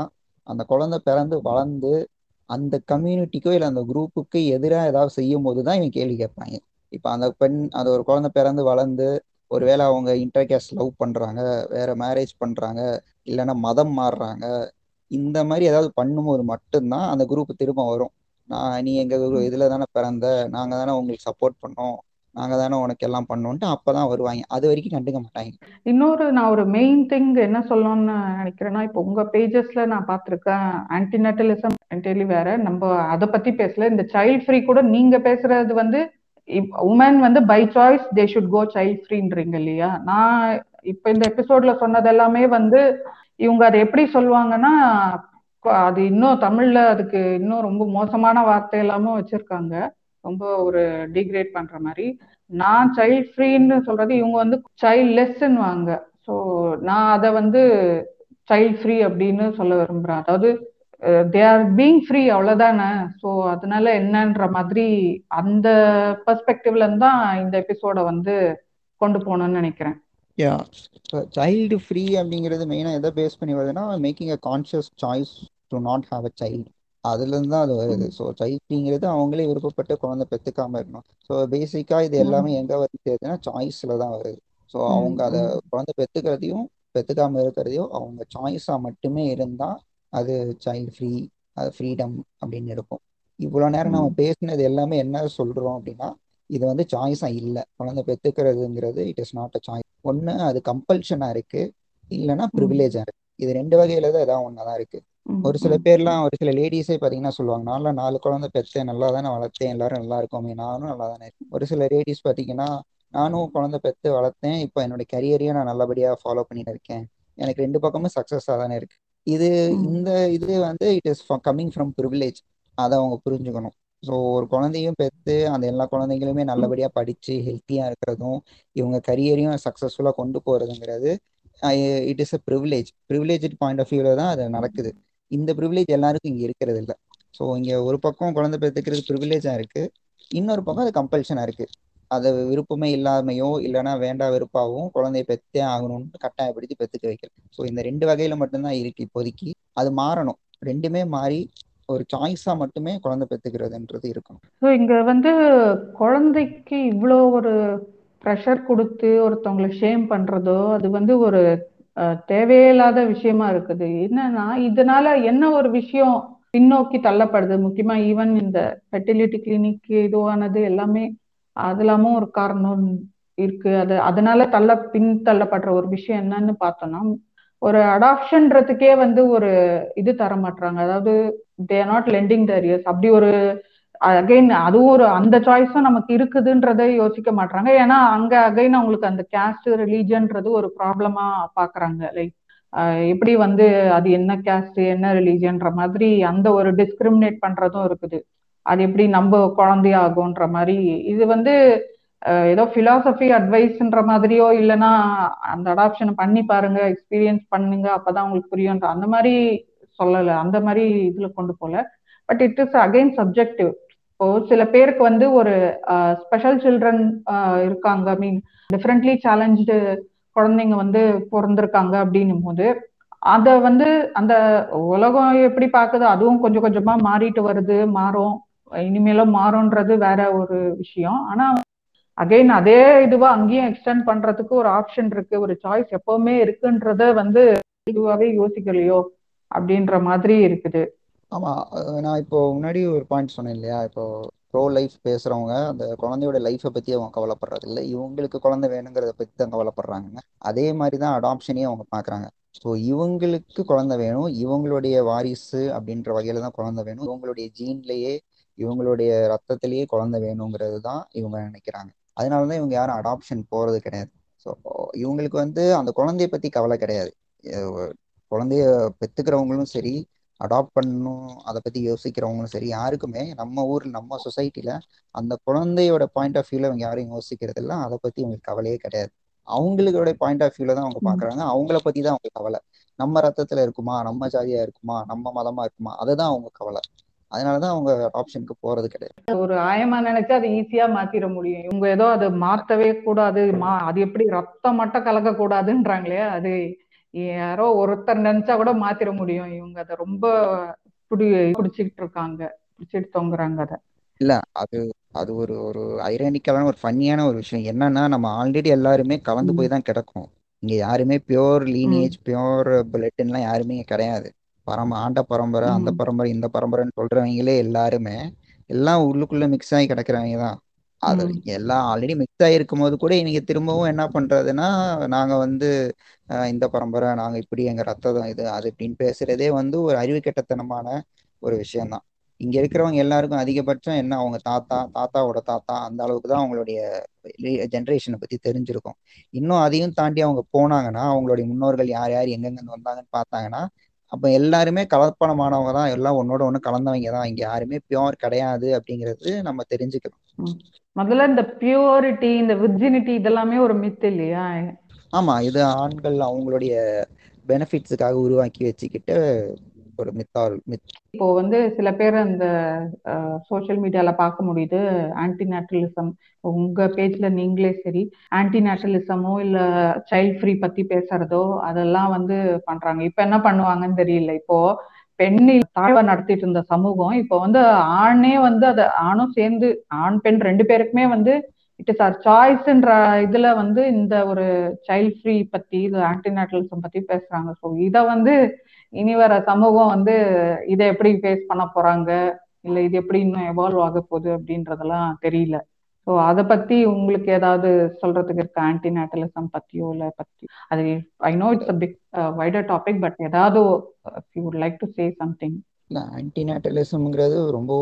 அந்த குழந்தை பிறந்து வளர்ந்து அந்த கம்யூனிட்டிக்கோ இல்லை அந்த குரூப்புக்கு எதிராக ஏதாவது செய்யும் போது தான் இவங்க கேள்வி கேட்பாங்க. இப்போ அந்த பெண் அந்த ஒரு குழந்தை பிறந்து வளர்ந்து ஒருவேளை அவங்க இன்டர்கேஸ்ட் லவ் பண்றாங்க வேற மேரேஜ் பண்றாங்க இல்லைன்னா மதம் மாறுறாங்க இந்த மாதிரி ஏதாவது பண்ணும்போது மட்டும்தான் அந்த குரூப் திரும்ப வரும். நான் நீ எங்க. இதுல தானே பிறந்த நாங்க தானே உங்களுக்கு சப்போர்ட் பண்ணோம் நாங்க தானே உனக்கு எல்லாம் பண்ணோன்ட்டு அப்பதான் வருவாங்க. அது வரைக்கும் கண்டுக்க மாட்டாங்க. இன்னொரு நான் ஒரு மெயின் திங் என்ன சொல்லணும்னு நினைக்கிறேன்னா இப்போ உங்க பேஜஸ்ல நான் பார்த்திருக்கேன் ஆன்டிநெட்டலிசம் டெய்லி வேற. நம்ம அதை பத்தி பேசல. இந்த சைல்ட் ஃப்ரீ கூட நீங்க பேசுறது வந்து உமன் வந்து by choice they should go child ஃப்ரீன்றீங்க இல்லையா? நான் இப்ப இந்த எபிசோட்ல சொன்னது எல்லாமே வந்து இவங்க அதை எப்படி சொல்லுவாங்கன்னா அது இன்னும் தமிழ்ல அதுக்கு இன்னும் ரொம்ப மோசமான வார்த்தை எல்லாமும் வச்சிருக்காங்க. ரொம்ப ஒரு டிகிரேட் பண்ற மாதிரி. நான் சைல்ட் ஃப்ரீன்னு சொல்றது இவங்க வந்து சைல்ட் லெஸ்ன்னுவாங்க ஸோ நான் அதை வந்து சைல்ட் ஃப்ரீ அப்படின்னு சொல்ல விரும்புறேன். அதாவது தே ஆர் பீங் ஃப்ரீ அவ்வளோதானே ஸோ அதனால என்னன்ற மாதிரி அந்த பெர்ஸ்பெக்டிவ்ல தான் இந்த எபிசோட வந்து கொண்டு போகணும்னு நினைக்கிறேன். யா சைல்டு ஃப்ரீ அப்படிங்கிறது மெயினாக எதை பேஸ் பண்ணி வருதுன்னா making a conscious choice to not have a child அதுலேருந்து தான் அது வருது. ஸோ சைல்ட் ஃப்ரீங்கிறது அவங்களே விருப்பப்பட்டு குழந்தை பெற்றுக்காம இருக்கணும். ஸோ பேசிக்காக இது எல்லாமே எங்கே வந்து சேருதுன்னா சாய்ஸில் தான் வருது. ஸோ அவங்க அதை குழந்தை பெற்றுக்கிறதையும் பெற்றுக்காம இருக்கிறதையும் அவங்க சாய்ஸாக மட்டுமே இருந்தால் அது சைல்டு ஃப்ரீ அது ஃப்ரீடம் அப்படின்னு இருக்கும். இவ்வளவு நேரம் நம்ம. பேசினது எல்லாமே என்ன சொல்றோம் அப்படின்னா இது வந்து சாய்ஸா இல்லை. குழந்தை பெத்துக்கிறதுங்கிறது it is not a choice ஒண்ணு அது கம்பல்ஷனா இருக்கு. இல்லைன்னா ம். ப்ரிவிலேஜா இருக்கு. இது ரெண்டு வகையில தான் ஏதாவது ஒண்ணுதான் இருக்கு. ம். ஒரு சில. பேர்லாம் ஒரு சில லேடிஸே பாத்தீங்கன்னா சொல்லுவாங்க நான்லாம் நாலு குழந்தை பெத்தேன் நல்லா தானே வளர்த்தேன் எல்லாரும் நல்லா இருக்கோமே நானும் நல்லா தானே இருக்கேன். ஒரு சில லேடிஸ் பாத்தீங்கன்னா நானும் குழந்தை பெத்து வளர்த்தேன் இப்போ என்னோட கரியரையும் நான் நல்லபடியா ஃபாலோ பண்ணிட்டு இருக்கேன். எனக்கு ரெண்டு பக்கமும் சக்சஸா தானே இருக்கு. இது. இந்த இது வந்து it is coming from privilege அதை அவங்க புரிஞ்சுக்கணும். ஸோ ஒரு குழந்தையும் பெற்று அந்த எல்லா குழந்தைங்களுமே. நல்லபடியாக படித்து ஹெல்த்தியாக இருக்கிறதும் இவங்க கரியரையும் சக்ஸஸ்ஃபுல்லாக கொண்டு போகிறதுங்கிறது it is a privilege privilege point of வியூவில் தான் அது நடக்குது. இந்த ப்ரிவிலேஜ் எல்லாருக்கும் இங்கே இருக்கிறது இல்லை. ஸோ இங்கே ஒரு பக்கம் குழந்தை பெற்றுக்கிறது ப்ரிவிலேஜாக இருக்குது இன்னொரு பக்கம் அது கம்பல்ஷனாக இருக்குது அது விருப்பமே இல்லாமையோ இல்லைன்னா வேண்டா வெறுப்பாகவும் குழந்தைய பெற்றே ஆகணும்னு கட்டாயப்படுத்தி பெற்றுக்க வைக்கிறது. ஸோ இந்த ரெண்டு வகையில் மட்டும்தான் இருக்குது இப்போதைக்கு. அது மாறணும். ரெண்டுமே மாறி ஒரு சாய்ஸா மட்டுமே குழந்தை பெற்றுக்கிறதுன்றது இருக்கும் ஸோ இங்க வந்து குழந்தைக்கு இவ்வளோ ஒரு ப்ரெஷர் கொடுத்து ஒருத்தவங்களை ஷேம் பண்றதோ அது வந்து ஒரு தேவையில்லாத விஷயமா இருக்குது. என்னன்னா இதனால என்ன ஒரு விஷயம் பின்னோக்கி தள்ளப்படுது? முக்கியமா ஈவன் இந்த ஃபெர்டிலிட்டி கிளினிக் இதுவானது எல்லாமே அதெல்லாமும் ஒரு காரணம் இருக்கு. அது அதனால தள்ள பின் தள்ளப்படுற ஒரு விஷயம் என்னன்னு பார்த்தோம்னா ஒரு அடாப்ஷன்றதுக்கே வந்து ஒரு இது தர மாட்டாங்க அதாவது they are not lending the years அப்படி ஒரு அகைன் அதுவும் ஒரு அந்த சாய்ஸும் நமக்கு இருக்குதுன்றதை யோசிக்க மாட்டாங்க ஏன்னா அங்க அகைன் அவங்களுக்கு அந்த கேஸ்ட் ரிலீஜன்ன்றது ஒரு ப்ராப்ளமா பாக்குறாங்க. லைக் எப்படி வந்து அது என்ன கேஸ்ட் என்ன ரிலீஜன்ற மாதிரி அந்த ஒரு டிஸ்கிரிமினேட் பண்றதும் இருக்குது. அது எப்படி நம்ம குழந்தையாகும்ன்ற மாதிரி. இது வந்து ஏதோ பிலாசபி அட்வைஸ்ன்ற மாதிரியோ இல்லைன்னா அந்த அடாப்ஷன் பண்ணி பாருங்க எக்ஸ்பீரியன்ஸ் பண்ணுங்க அப்பதான் உங்களுக்கு புரியும்ன்ற அந்த மாதிரி சொல்லலை. அந்த மாதிரி இதுல கொண்டு போல. But it is again subjective இப்போ சில பேருக்கு வந்து ஒரு ஸ்பெஷல் சில்ட்ரன் இருக்காங்க. ஐ மீன் டிஃப்ரெண்ட்லி சேலஞ்சு குழந்தைங்க வந்து பிறந்திருக்காங்க அப்படின்னும் போது அத வந்து அந்த உலகம் எப்படி பாக்குது? அதுவும் கொஞ்சம் கொஞ்சமா மாறிட்டு வருது மாறும். இனிமேலும் மாறும்ன்றது வேற ஒரு விஷயம். ஆனா அகைன் அதே இதுவா அங்கேயும் எக்ஸ்டெண்ட் பண்றதுக்கு ஒரு ஆப்ஷன் இருக்கு. ஒரு சாய்ஸ் எப்பவுமே இருக்குன்றத வந்து இதுவாவே யோசிக்கலையோ அப்படின்ற மாதிரி இருக்குது. ஆமா அஹ் நான் இப்போ முன்னாடி ஒரு பாயிண்ட் சொன்னேன் இல்லையா? இப்போ ப்ரோ லைஃப் பேசுறவங்க அந்த குழந்தையோட லைஃப்பை பத்தி அவங்க கவலைப்படுறது இல்லை. இவங்களுக்கு குழந்தை வேணுங்கிறத பத்தி தான் கவலைப்படுறாங்க அதே மாதிரி தான் அடாப்ஷனையும் அவங்க பாக்குறாங்க. ஸோ இவங்களுக்கு குழந்தை வேணும். இவங்களுடைய வாரிசு அப்படின்ற வகையில தான் குழந்தை வேணும். இவங்களுடைய ஜீன்லயே இவங்களுடைய ரத்தத்திலேயே குழந்தை வேணுங்கிறது தான் இவங்க நினைக்கிறாங்க. அதனால தான் இவங்க யாரும் அடாப்ஷன் போறது கிடையாது. ஸோ இவங்களுக்கு வந்து அந்த குழந்தைய பத்தி கவலை கிடையாது. குழந்தைய பெத்துக்கிறவங்களும் சரி அடாப்ட் பண்ணணும் அதை பத்தி யோசிக்கிறவங்களும் சரி யாருக்குமே நம்ம ஊர்ல நம்ம சொசைட்டில அந்த குழந்தையோட பாயிண்ட் ஆஃப் வியூல இவங்க யாரும் யோசிக்கிறது இல்லை. அதை பத்தி இவங்களுக்கு கவலையே கிடையாது. அவங்களோட பாயிண்ட் ஆஃப் வியூல தான் அவங்க பாக்குறாங்க அவங்கள பத்தி தான் அவங்க கவலை. நம்ம ரத்தத்துல இருக்குமா? நம்ம ஜாதியா இருக்குமா? நம்ம மதமா இருக்குமா? அதுதான் அவங்க கவலை. அதனாலதான் அவங்க ஆப்ஷனுக்கு போறது கிடையாது. ஒரு ஆயமா நினைச்சா அது ஈஸியா மாத்திர முடியும். இவங்க ஏதோ அது மாத்தவே கூடாது. மா அது எப்படி ரத்தம் மட்டும் கலக்க கூடாதுன்றாங்களே அது யாரோ ஒருத்தர் நினைச்சா கூட மாத்திர முடியும். இவங்க அதை ரொம்ப பிடி பிடிச்சிட்டு இருக்காங்க. பிடிச்சிட்டு தொங்குறாங்க அதை. இல்ல அது அது ஒரு ஒரு ஐரானிக்கலான ஒரு ஃபன்னியான ஒரு விஷயம். என்னன்னா நம்ம ஆல்ரெடி எல்லாருமே கலந்து போய் தான் கிடக்கும். இங்க யாருமே பியோர் லீனேஜ் பியோர் பிளட்லாம் யாருமே இங்க கிடையாது. பரம ஆண்ட பரம்பரை அந்த. பரம்பரை இந்த பரம்பரைன்னு சொல்றவங்களே எல்லாருமே எல்லாம் உள்ளுக்குள்ள மிக்ஸ் ஆகி கிடக்குறவங்க தான். அது. எல்லாம் ஆல்ரெடி மிக்ஸ் ஆகிருக்கும் போது கூட இவங்க திரும்பவும் என்ன பண்றதுன்னா நாங்க வந்து இந்த பரம்பரை நாங்கள் இப்படி எங்க ரத்தம் இது அது இப்படின்னு பேசுறதே வந்து ஒரு அறிவு கெட்டத்தனமான ஒரு விஷயம்தான். இங்க இருக்கிறவங்க எல்லாருக்கும் அதிகபட்சம் என்ன அவங்க தாத்தா தாத்தாவோட தாத்தா அந்த அளவுக்கு தான் அவங்களுடைய ஜென்ரேஷனை பத்தி தெரிஞ்சிருக்கும். இன்னும் அதையும் தாண்டி அவங்க போனாங்கன்னா அவங்களுடைய முன்னோர்கள் யார் யார் எங்கெங்க வந்தாங்கன்னு பார்த்தாங்கன்னா அப்ப எல்லாருமே கலப்பணமானவங்க தான் எல்லாம் ஒன்னோட ஒண்ணு கலந்தவங்க தான். இங்க யாருமே பியோர் கிடையாது அப்படிங்கிறது நம்ம தெரிஞ்சுக்கணும். முதல்ல இந்த பியூரிட்டி இந்த விர்ஜினிட்டி இதெல்லாமே ஒரு மித்து இல்லையா? ஆமா இது ஆண்கள் அவங்களுடைய பெனிஃபிட்ஸுக்காக உருவாக்கி வச்சுக்கிட்டு ஒரு மித்தால் மித் இப்போ வந்து சில பேர் அந்த சோஷியல் மீடியால பார்க்க முடியுது. ஆன்டி நேட்டலிசம் உங்க பேஜ்ல நீங்களே சரி ஆன்டி நேட்டலிசமோ இல்ல சைல்ட் ஃப்ரீ பத்தி பேசுறதோ அதெல்லாம் வந்து பண்றாங்க. இப்ப என்ன பண்ணுவாங்கன்னு தெரியல. இப்போ பெண்ணி தாழ்வா நடத்திட்டு இருந்த சமூகம் இப்போ வந்து ஆணே வந்து அதை ஆணும் சேர்ந்து ஆண் பெண் ரெண்டு பேருக்குமே வந்து இட் இஸ் ஆர் சாய்ஸ்ன்ற இதுல வந்து இந்த ஒரு சைல்ட் ஃப்ரீ பத்தி இது ஆன்டிநேட்டலிசம் பத்தி பேசுறாங்க. ஸோ இதை வந்து இனி வர சமூகம் வந்து இதை எப்படி ஃபேஸ் பண்ண போறாங்க? இல்லை இது எப்படி இன்னும் எவால்வ் ஆக போகுது அப்படின்றதெல்லாம் தெரியல. ஸோ அதை பத்தி உங்களுக்கு ஏதாவது சொல்றதுக்கு இருக்க? ஆன்டிநேட்டலிசம் பத்தியோ இல்லை பத்தி? அது I know it's a big wider topic but ஏதாவது you would like to say something இல்லை ஆன்டிநேட்டலிசம்ங்கிறது ரொம்ப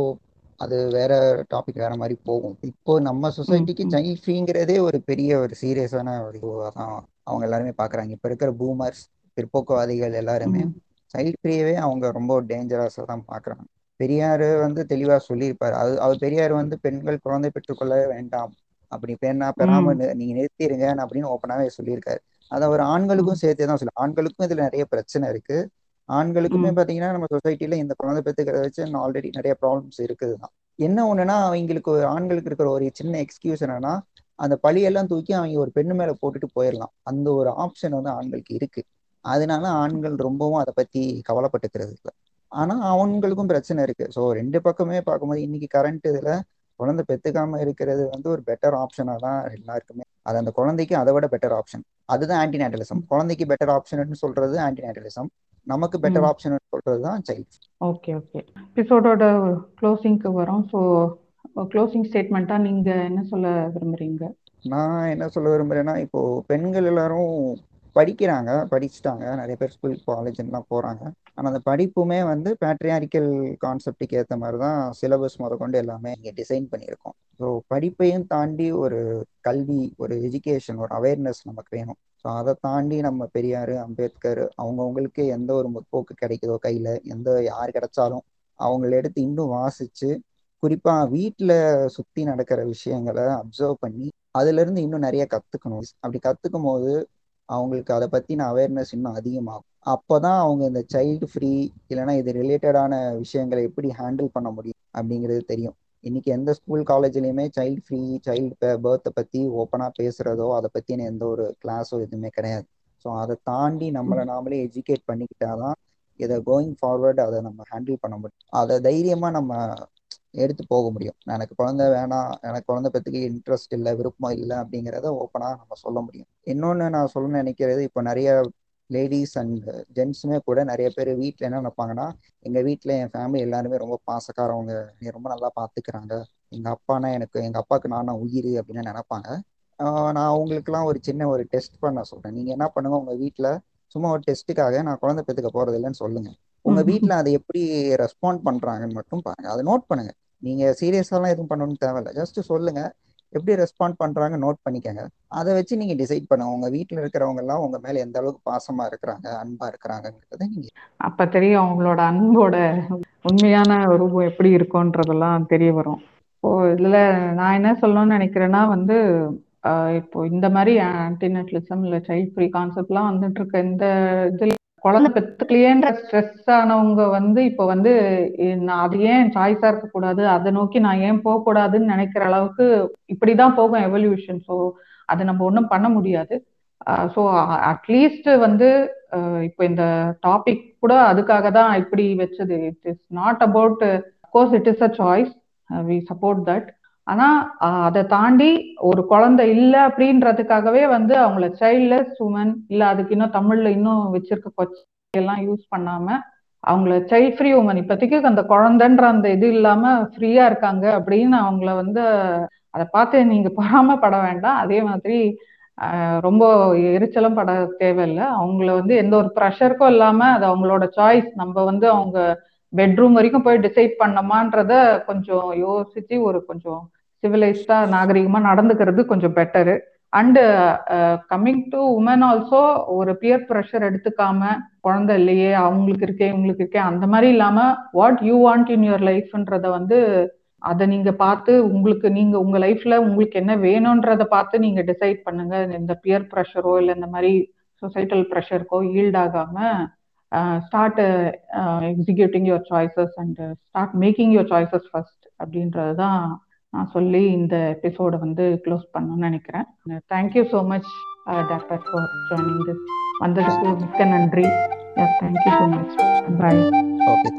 அது வேற டாபிக் வேற மாதிரி போகும். இப்போ நம்ம சொசைட்டிக்கு ஃப்ரீங்கிறதே ஒரு பெரிய ஒரு சீரியஸான ஒரு இதுவாக தான் அவங்க எல்லாருமே பார்க்குறாங்க. இப்போ இருக்கிற பூமர்ஸ் பிற்போக்குவாதிகள் எல்லாருமே சைல்ட் ஃப்ரீயவே அவங்க ரொம்ப டேஞ்சரஸாக தான் பார்க்குறாங்க. பெரியார் வந்து தெளிவாக சொல்லியிருப்பார். அது அவர் பெரியார் வந்து பெண்கள் குழந்தை பெற்றுக்கொள்ளவே வேண்டாம். அப்படி பெண்ணா பெறாம நீங்க நிறுத்திடுங்க அப்படின்னு ஓப்பனாகவே சொல்லியிருக்காரு. அதை அவர் ஆண்களுக்கும் சேர்த்தே தான் சொல்லு ஆண்களுக்கும் இதுல நிறைய பிரச்சனை இருக்கு. ஆண்களுக்குமே. பாத்தீங்கன்னா நம்ம சொசைட்டில இந்த குழந்தை பெற்றுக்கிறத வச்சு ஆல்ரெடி நிறைய ப்ராப்ளம்ஸ் இருக்குது தான் என்ன ஒண்ணுன்னா அவங்களுக்கு ஒரு ஆண்களுக்கு இருக்கிற ஒரு சின்ன எக்ஸ்கியூஸ் என்னன்னா அந்த பழியெல்லாம் தூக்கி அவங்க ஒரு பெண்ணு மேல போட்டுட்டு போயிடலாம். அந்த ஒரு ஆப்ஷன் வந்து ஆண்களுக்கு இருக்கு. அதனால ஆண்கள் ரொம்பவும் அதை பத்தி கவலைப்பட்டுக்கிறது இல்லை. ஆனா அவங்களுக்கும் பிரச்சனை இருக்கு. ஸோ ரெண்டு பக்கமே பார்க்கும்போது இன்னைக்கு கரண்ட் இதுல குழந்தை பெத்துக்காம இருக்கிறது வந்து ஒரு பெட்டர் ஆப்ஷனா தான் எல்லாருக்குமே. அது அந்த குழந்தைக்கு அதை விட பெட்டர் ஆப்ஷன் அதுதான் ஆன்டிநேட்டலிசம் குழந்தைக்கு பெட்டர் ஆப்ஷன் சொல்றது ஆன்டிநேட்டலிசம் நமக்கு பெட்டர். ஆப்ஷன் சொல்றது தான் சைல்ட் ஓகே ஓகே எபிசோடோட க்ளோசிங்க்கு வரோம். ஸோ க்ளோசிங் ஸ்டேட்மெண்ட்டாக நீங்க என்ன சொல்ல விரும்புறீங்க? நான் என்ன சொல்ல விரும்புறேன்னா இப்போ பெண்கள் எல்லாரும் படிக்கிறாங்க படிச்சுட்டாங்க. நிறைய பேர் ஸ்கூல் காலேஜ்லாம் போறாங்க. ஆனா அந்த படிப்புமே வந்து பேட்ரியாரிக்கல் கான்செப்டுக்கு ஏற்ற மாதிரி தான் சிலபஸ் முதற்கொண்டு எல்லாமே இங்கே டிசைன் பண்ணியிருக்கோம். ஸோ படிப்பையும் தாண்டி ஒரு கல்வி ஒரு எஜுகேஷன் ஒரு அவேர்னஸ் நமக்கு வேணும். ஸோ அதை தாண்டி நம்ம பெரியார் அம்பேத்கர் அவங்கவுங்களுக்கு எந்த ஒரு முற்போக்கு கிடைக்குதோ கையில் எந்த யார் கிடைச்சாலும் அவங்கள எடுத்து இன்னும் வாசிச்சு குறிப்பாக வீட்டில் சுற்றி நடக்கிற விஷயங்களை அப்சர்வ் பண்ணி அதுலேருந்து இன்னும் நிறைய கற்றுக்கணும் அப்படி கற்றுக்கும் போது அவங்களுக்கு அதை பற்றின அவேர்னஸ் இன்னும் அதிகமாகும். அப்போ தான் அவங்க இந்த சைல்டு ஃப்ரீ இல்லைன்னா இது ரிலேட்டடான விஷயங்களை எப்படி ஹேண்டில் பண்ண முடியும் அப்படிங்கிறது தெரியும். இன்னைக்கு எந்த ஸ்கூல் காலேஜ்லையுமே சைல்டு ஃப்ரீ சைல்டு பர்த்தை பற்றி ஓப்பனாக பேசுகிறதோ அதை பற்றின எந்த ஒரு கிளாஸோ எதுவுமே கிடையாது. ஸோ அதை தாண்டி நம்மளை நாமளே எஜுகேட் பண்ணிக்கிட்டாதான் இதை கோயிங் ஃபார்வர்டு அதை நம்ம ஹேண்டில் பண்ண முடியும். அதை தைரியமாக நம்ம எடுத்து போக முடியும். எனக்கு குழந்தை வேணாம் எனக்கு குழந்தை பற்றிக்கு இன்ட்ரெஸ்ட் இல்லை விருப்பம் இல்லை அப்படிங்கிறத ஓப்பனாக நம்ம சொல்ல முடியும். இன்னொன்று நான் சொல்ல நினைக்கிறது இப்போ நிறைய லேடிஸ் அண்ட் ஜென்ஸுமே கூட நிறைய பேர் வீட்டில் என்ன நினைப்பாங்கன்னா எங்கள் வீட்டில் என் ஃபேமிலி எல்லாருமே ரொம்ப பாசக்காரவங்க. நீ ரொம்ப நல்லா பார்த்துக்கிறாங்க எங்கள் அப்பானா எனக்கு எங்கள் அப்பாவுக்கு நானா உயிர் அப்படின்னு நினைப்பாங்க. நான் அவங்களுக்குலாம் ஒரு சின்ன ஒரு டெஸ்ட் பண்ண சொல்கிறேன் நீங்கள் என்ன பண்ணுங்க உங்கள் வீட்டில் சும்மா ஒரு டெஸ்ட்டுக்காக நான் குழந்தை பெற்றுக்க போகிறது இல்லைன்னு சொல்லுங்க. உங்க வீட்டில் அதை எப்படி ரெஸ்பாண்ட் பண்றாங்கன்னு மட்டும் பாருங்க. அதை நோட் பண்ணுங்க. நீங்க சீரியஸாலாம் எதுவும் பண்ணணும்னு தேவையில்ல. ஜஸ்ட் சொல்லுங்க. எப்படி ரெஸ்பாண்ட் பண்றாங்க நோட் பண்ணிக்கங்க. அதை வச்சு நீங்க டிசைட் பண்ணுங்க. உங்க வீட்டுல இருக்கிறவங்க எல்லாம் உங்க மேல எந்த அளவுக்கு பாசமா இருக்கிறாங்க அன்பா இருக்கிறாங்கிறத நீங்க அப்ப தெரியும் அவங்களோட அன்போட உண்மையான ரூபம் எப்படி இருக்கும்ன்றதெல்லாம் தெரிய வரும். இப்போ இதுல நான் என்ன சொல்லணும்னு நினைக்கிறேன்னா வந்து ஆஹ் இப்போ இந்த மாதிரி ஆன்டிநெட்லிசம் இல்ல சைல்ட் ஃப்ரீ கான்செப்ட்லாம் வந்துட்டு இருக்க இந்த இதுல குழந்தை பெத்துக்கலையேன்ற ஸ்ட்ரெஸ் ஆனவங்க வந்து இப்போ வந்து நான் அது ஏன் சாய்ஸா இருக்கக்கூடாது? அதை நோக்கி நான் ஏன் போகக்கூடாதுன்னு நினைக்கிற அளவுக்கு இப்படிதான் போகும் எவல்யூஷன் ஸோ அதை நம்ம ஒன்றும் பண்ண முடியாது. ஸோ அட்லீஸ்ட் வந்து இப்போ இந்த டாபிக் கூட அதுக்காக தான் இப்படி வச்சது. It is not about course it is a choice we support that ஆனா அதை தாண்டி ஒரு குழந்தை இல்லை அப்படின்றதுக்காகவே வந்து அவங்கள சைல்ட்லெஸ் உமன் இல்ல அதுக்கு இன்னும் தமிழ்ல இன்னும் வச்சிருக்க கொச்சை எல்லாம் யூஸ் பண்ணாம அவங்கள சைல்ட் ஃப்ரீ உமன் இப்போதைக்கு அந்த குழந்தைன்ற அந்த இது இல்லாம ஃப்ரீயா இருக்காங்க அப்படின்னு அவங்கள வந்து அதை பார்த்து நீங்க பொறாமப்பட வேண்டாம். அதே மாதிரி ரொம்ப எரிச்சலும் பட தேவையில்லை. அவங்கள வந்து எந்த ஒரு ப்ரெஷருக்கும் இல்லாம அது அவங்களோட சாய்ஸ் நம்ம வந்து அவங்க பெட்ரூம் வரைக்கும் போய் டிசைட் பண்ணமான்றத கொஞ்சம் யோசிச்சு ஒரு கொஞ்சம் சிவிலைஸ்டா நாகரிகமா நடந்துக்கிறது கொஞ்சம் better and coming to woman also ஒரு பியர் ப்ரெஷர் எடுத்துக்காம குழந்தை இல்லையே அவங்களுக்கு இருக்கே இவங்களுக்கு இருக்கே அந்த மாதிரி இல்லாம what you want in your லைஃப்ன்றத வந்து அதை நீங்க பார்த்து உங்களுக்கு நீங்க உங்க லைஃப்ல உங்களுக்கு என்ன வேணும்ன்றத பார்த்து நீங்க டிசைட் பண்ணுங்க. இந்த பியர் ப்ரெஷரோ இல்லை இந்த மாதிரி சொசைட்டல் ப்ரெஷருக்கோ ஈல்ட் ஆகாம start executing your choices and start making your choices first அப்படின்றது தான் நான் சொல்லி இந்த எபிசோடை வந்து க்ளோஸ் பண்ணணும்னு நினைக்கிறேன். Thank you so much doctor for joining this வந்ததுக்கு மிக்க நன்றி. Thank you so much bye okay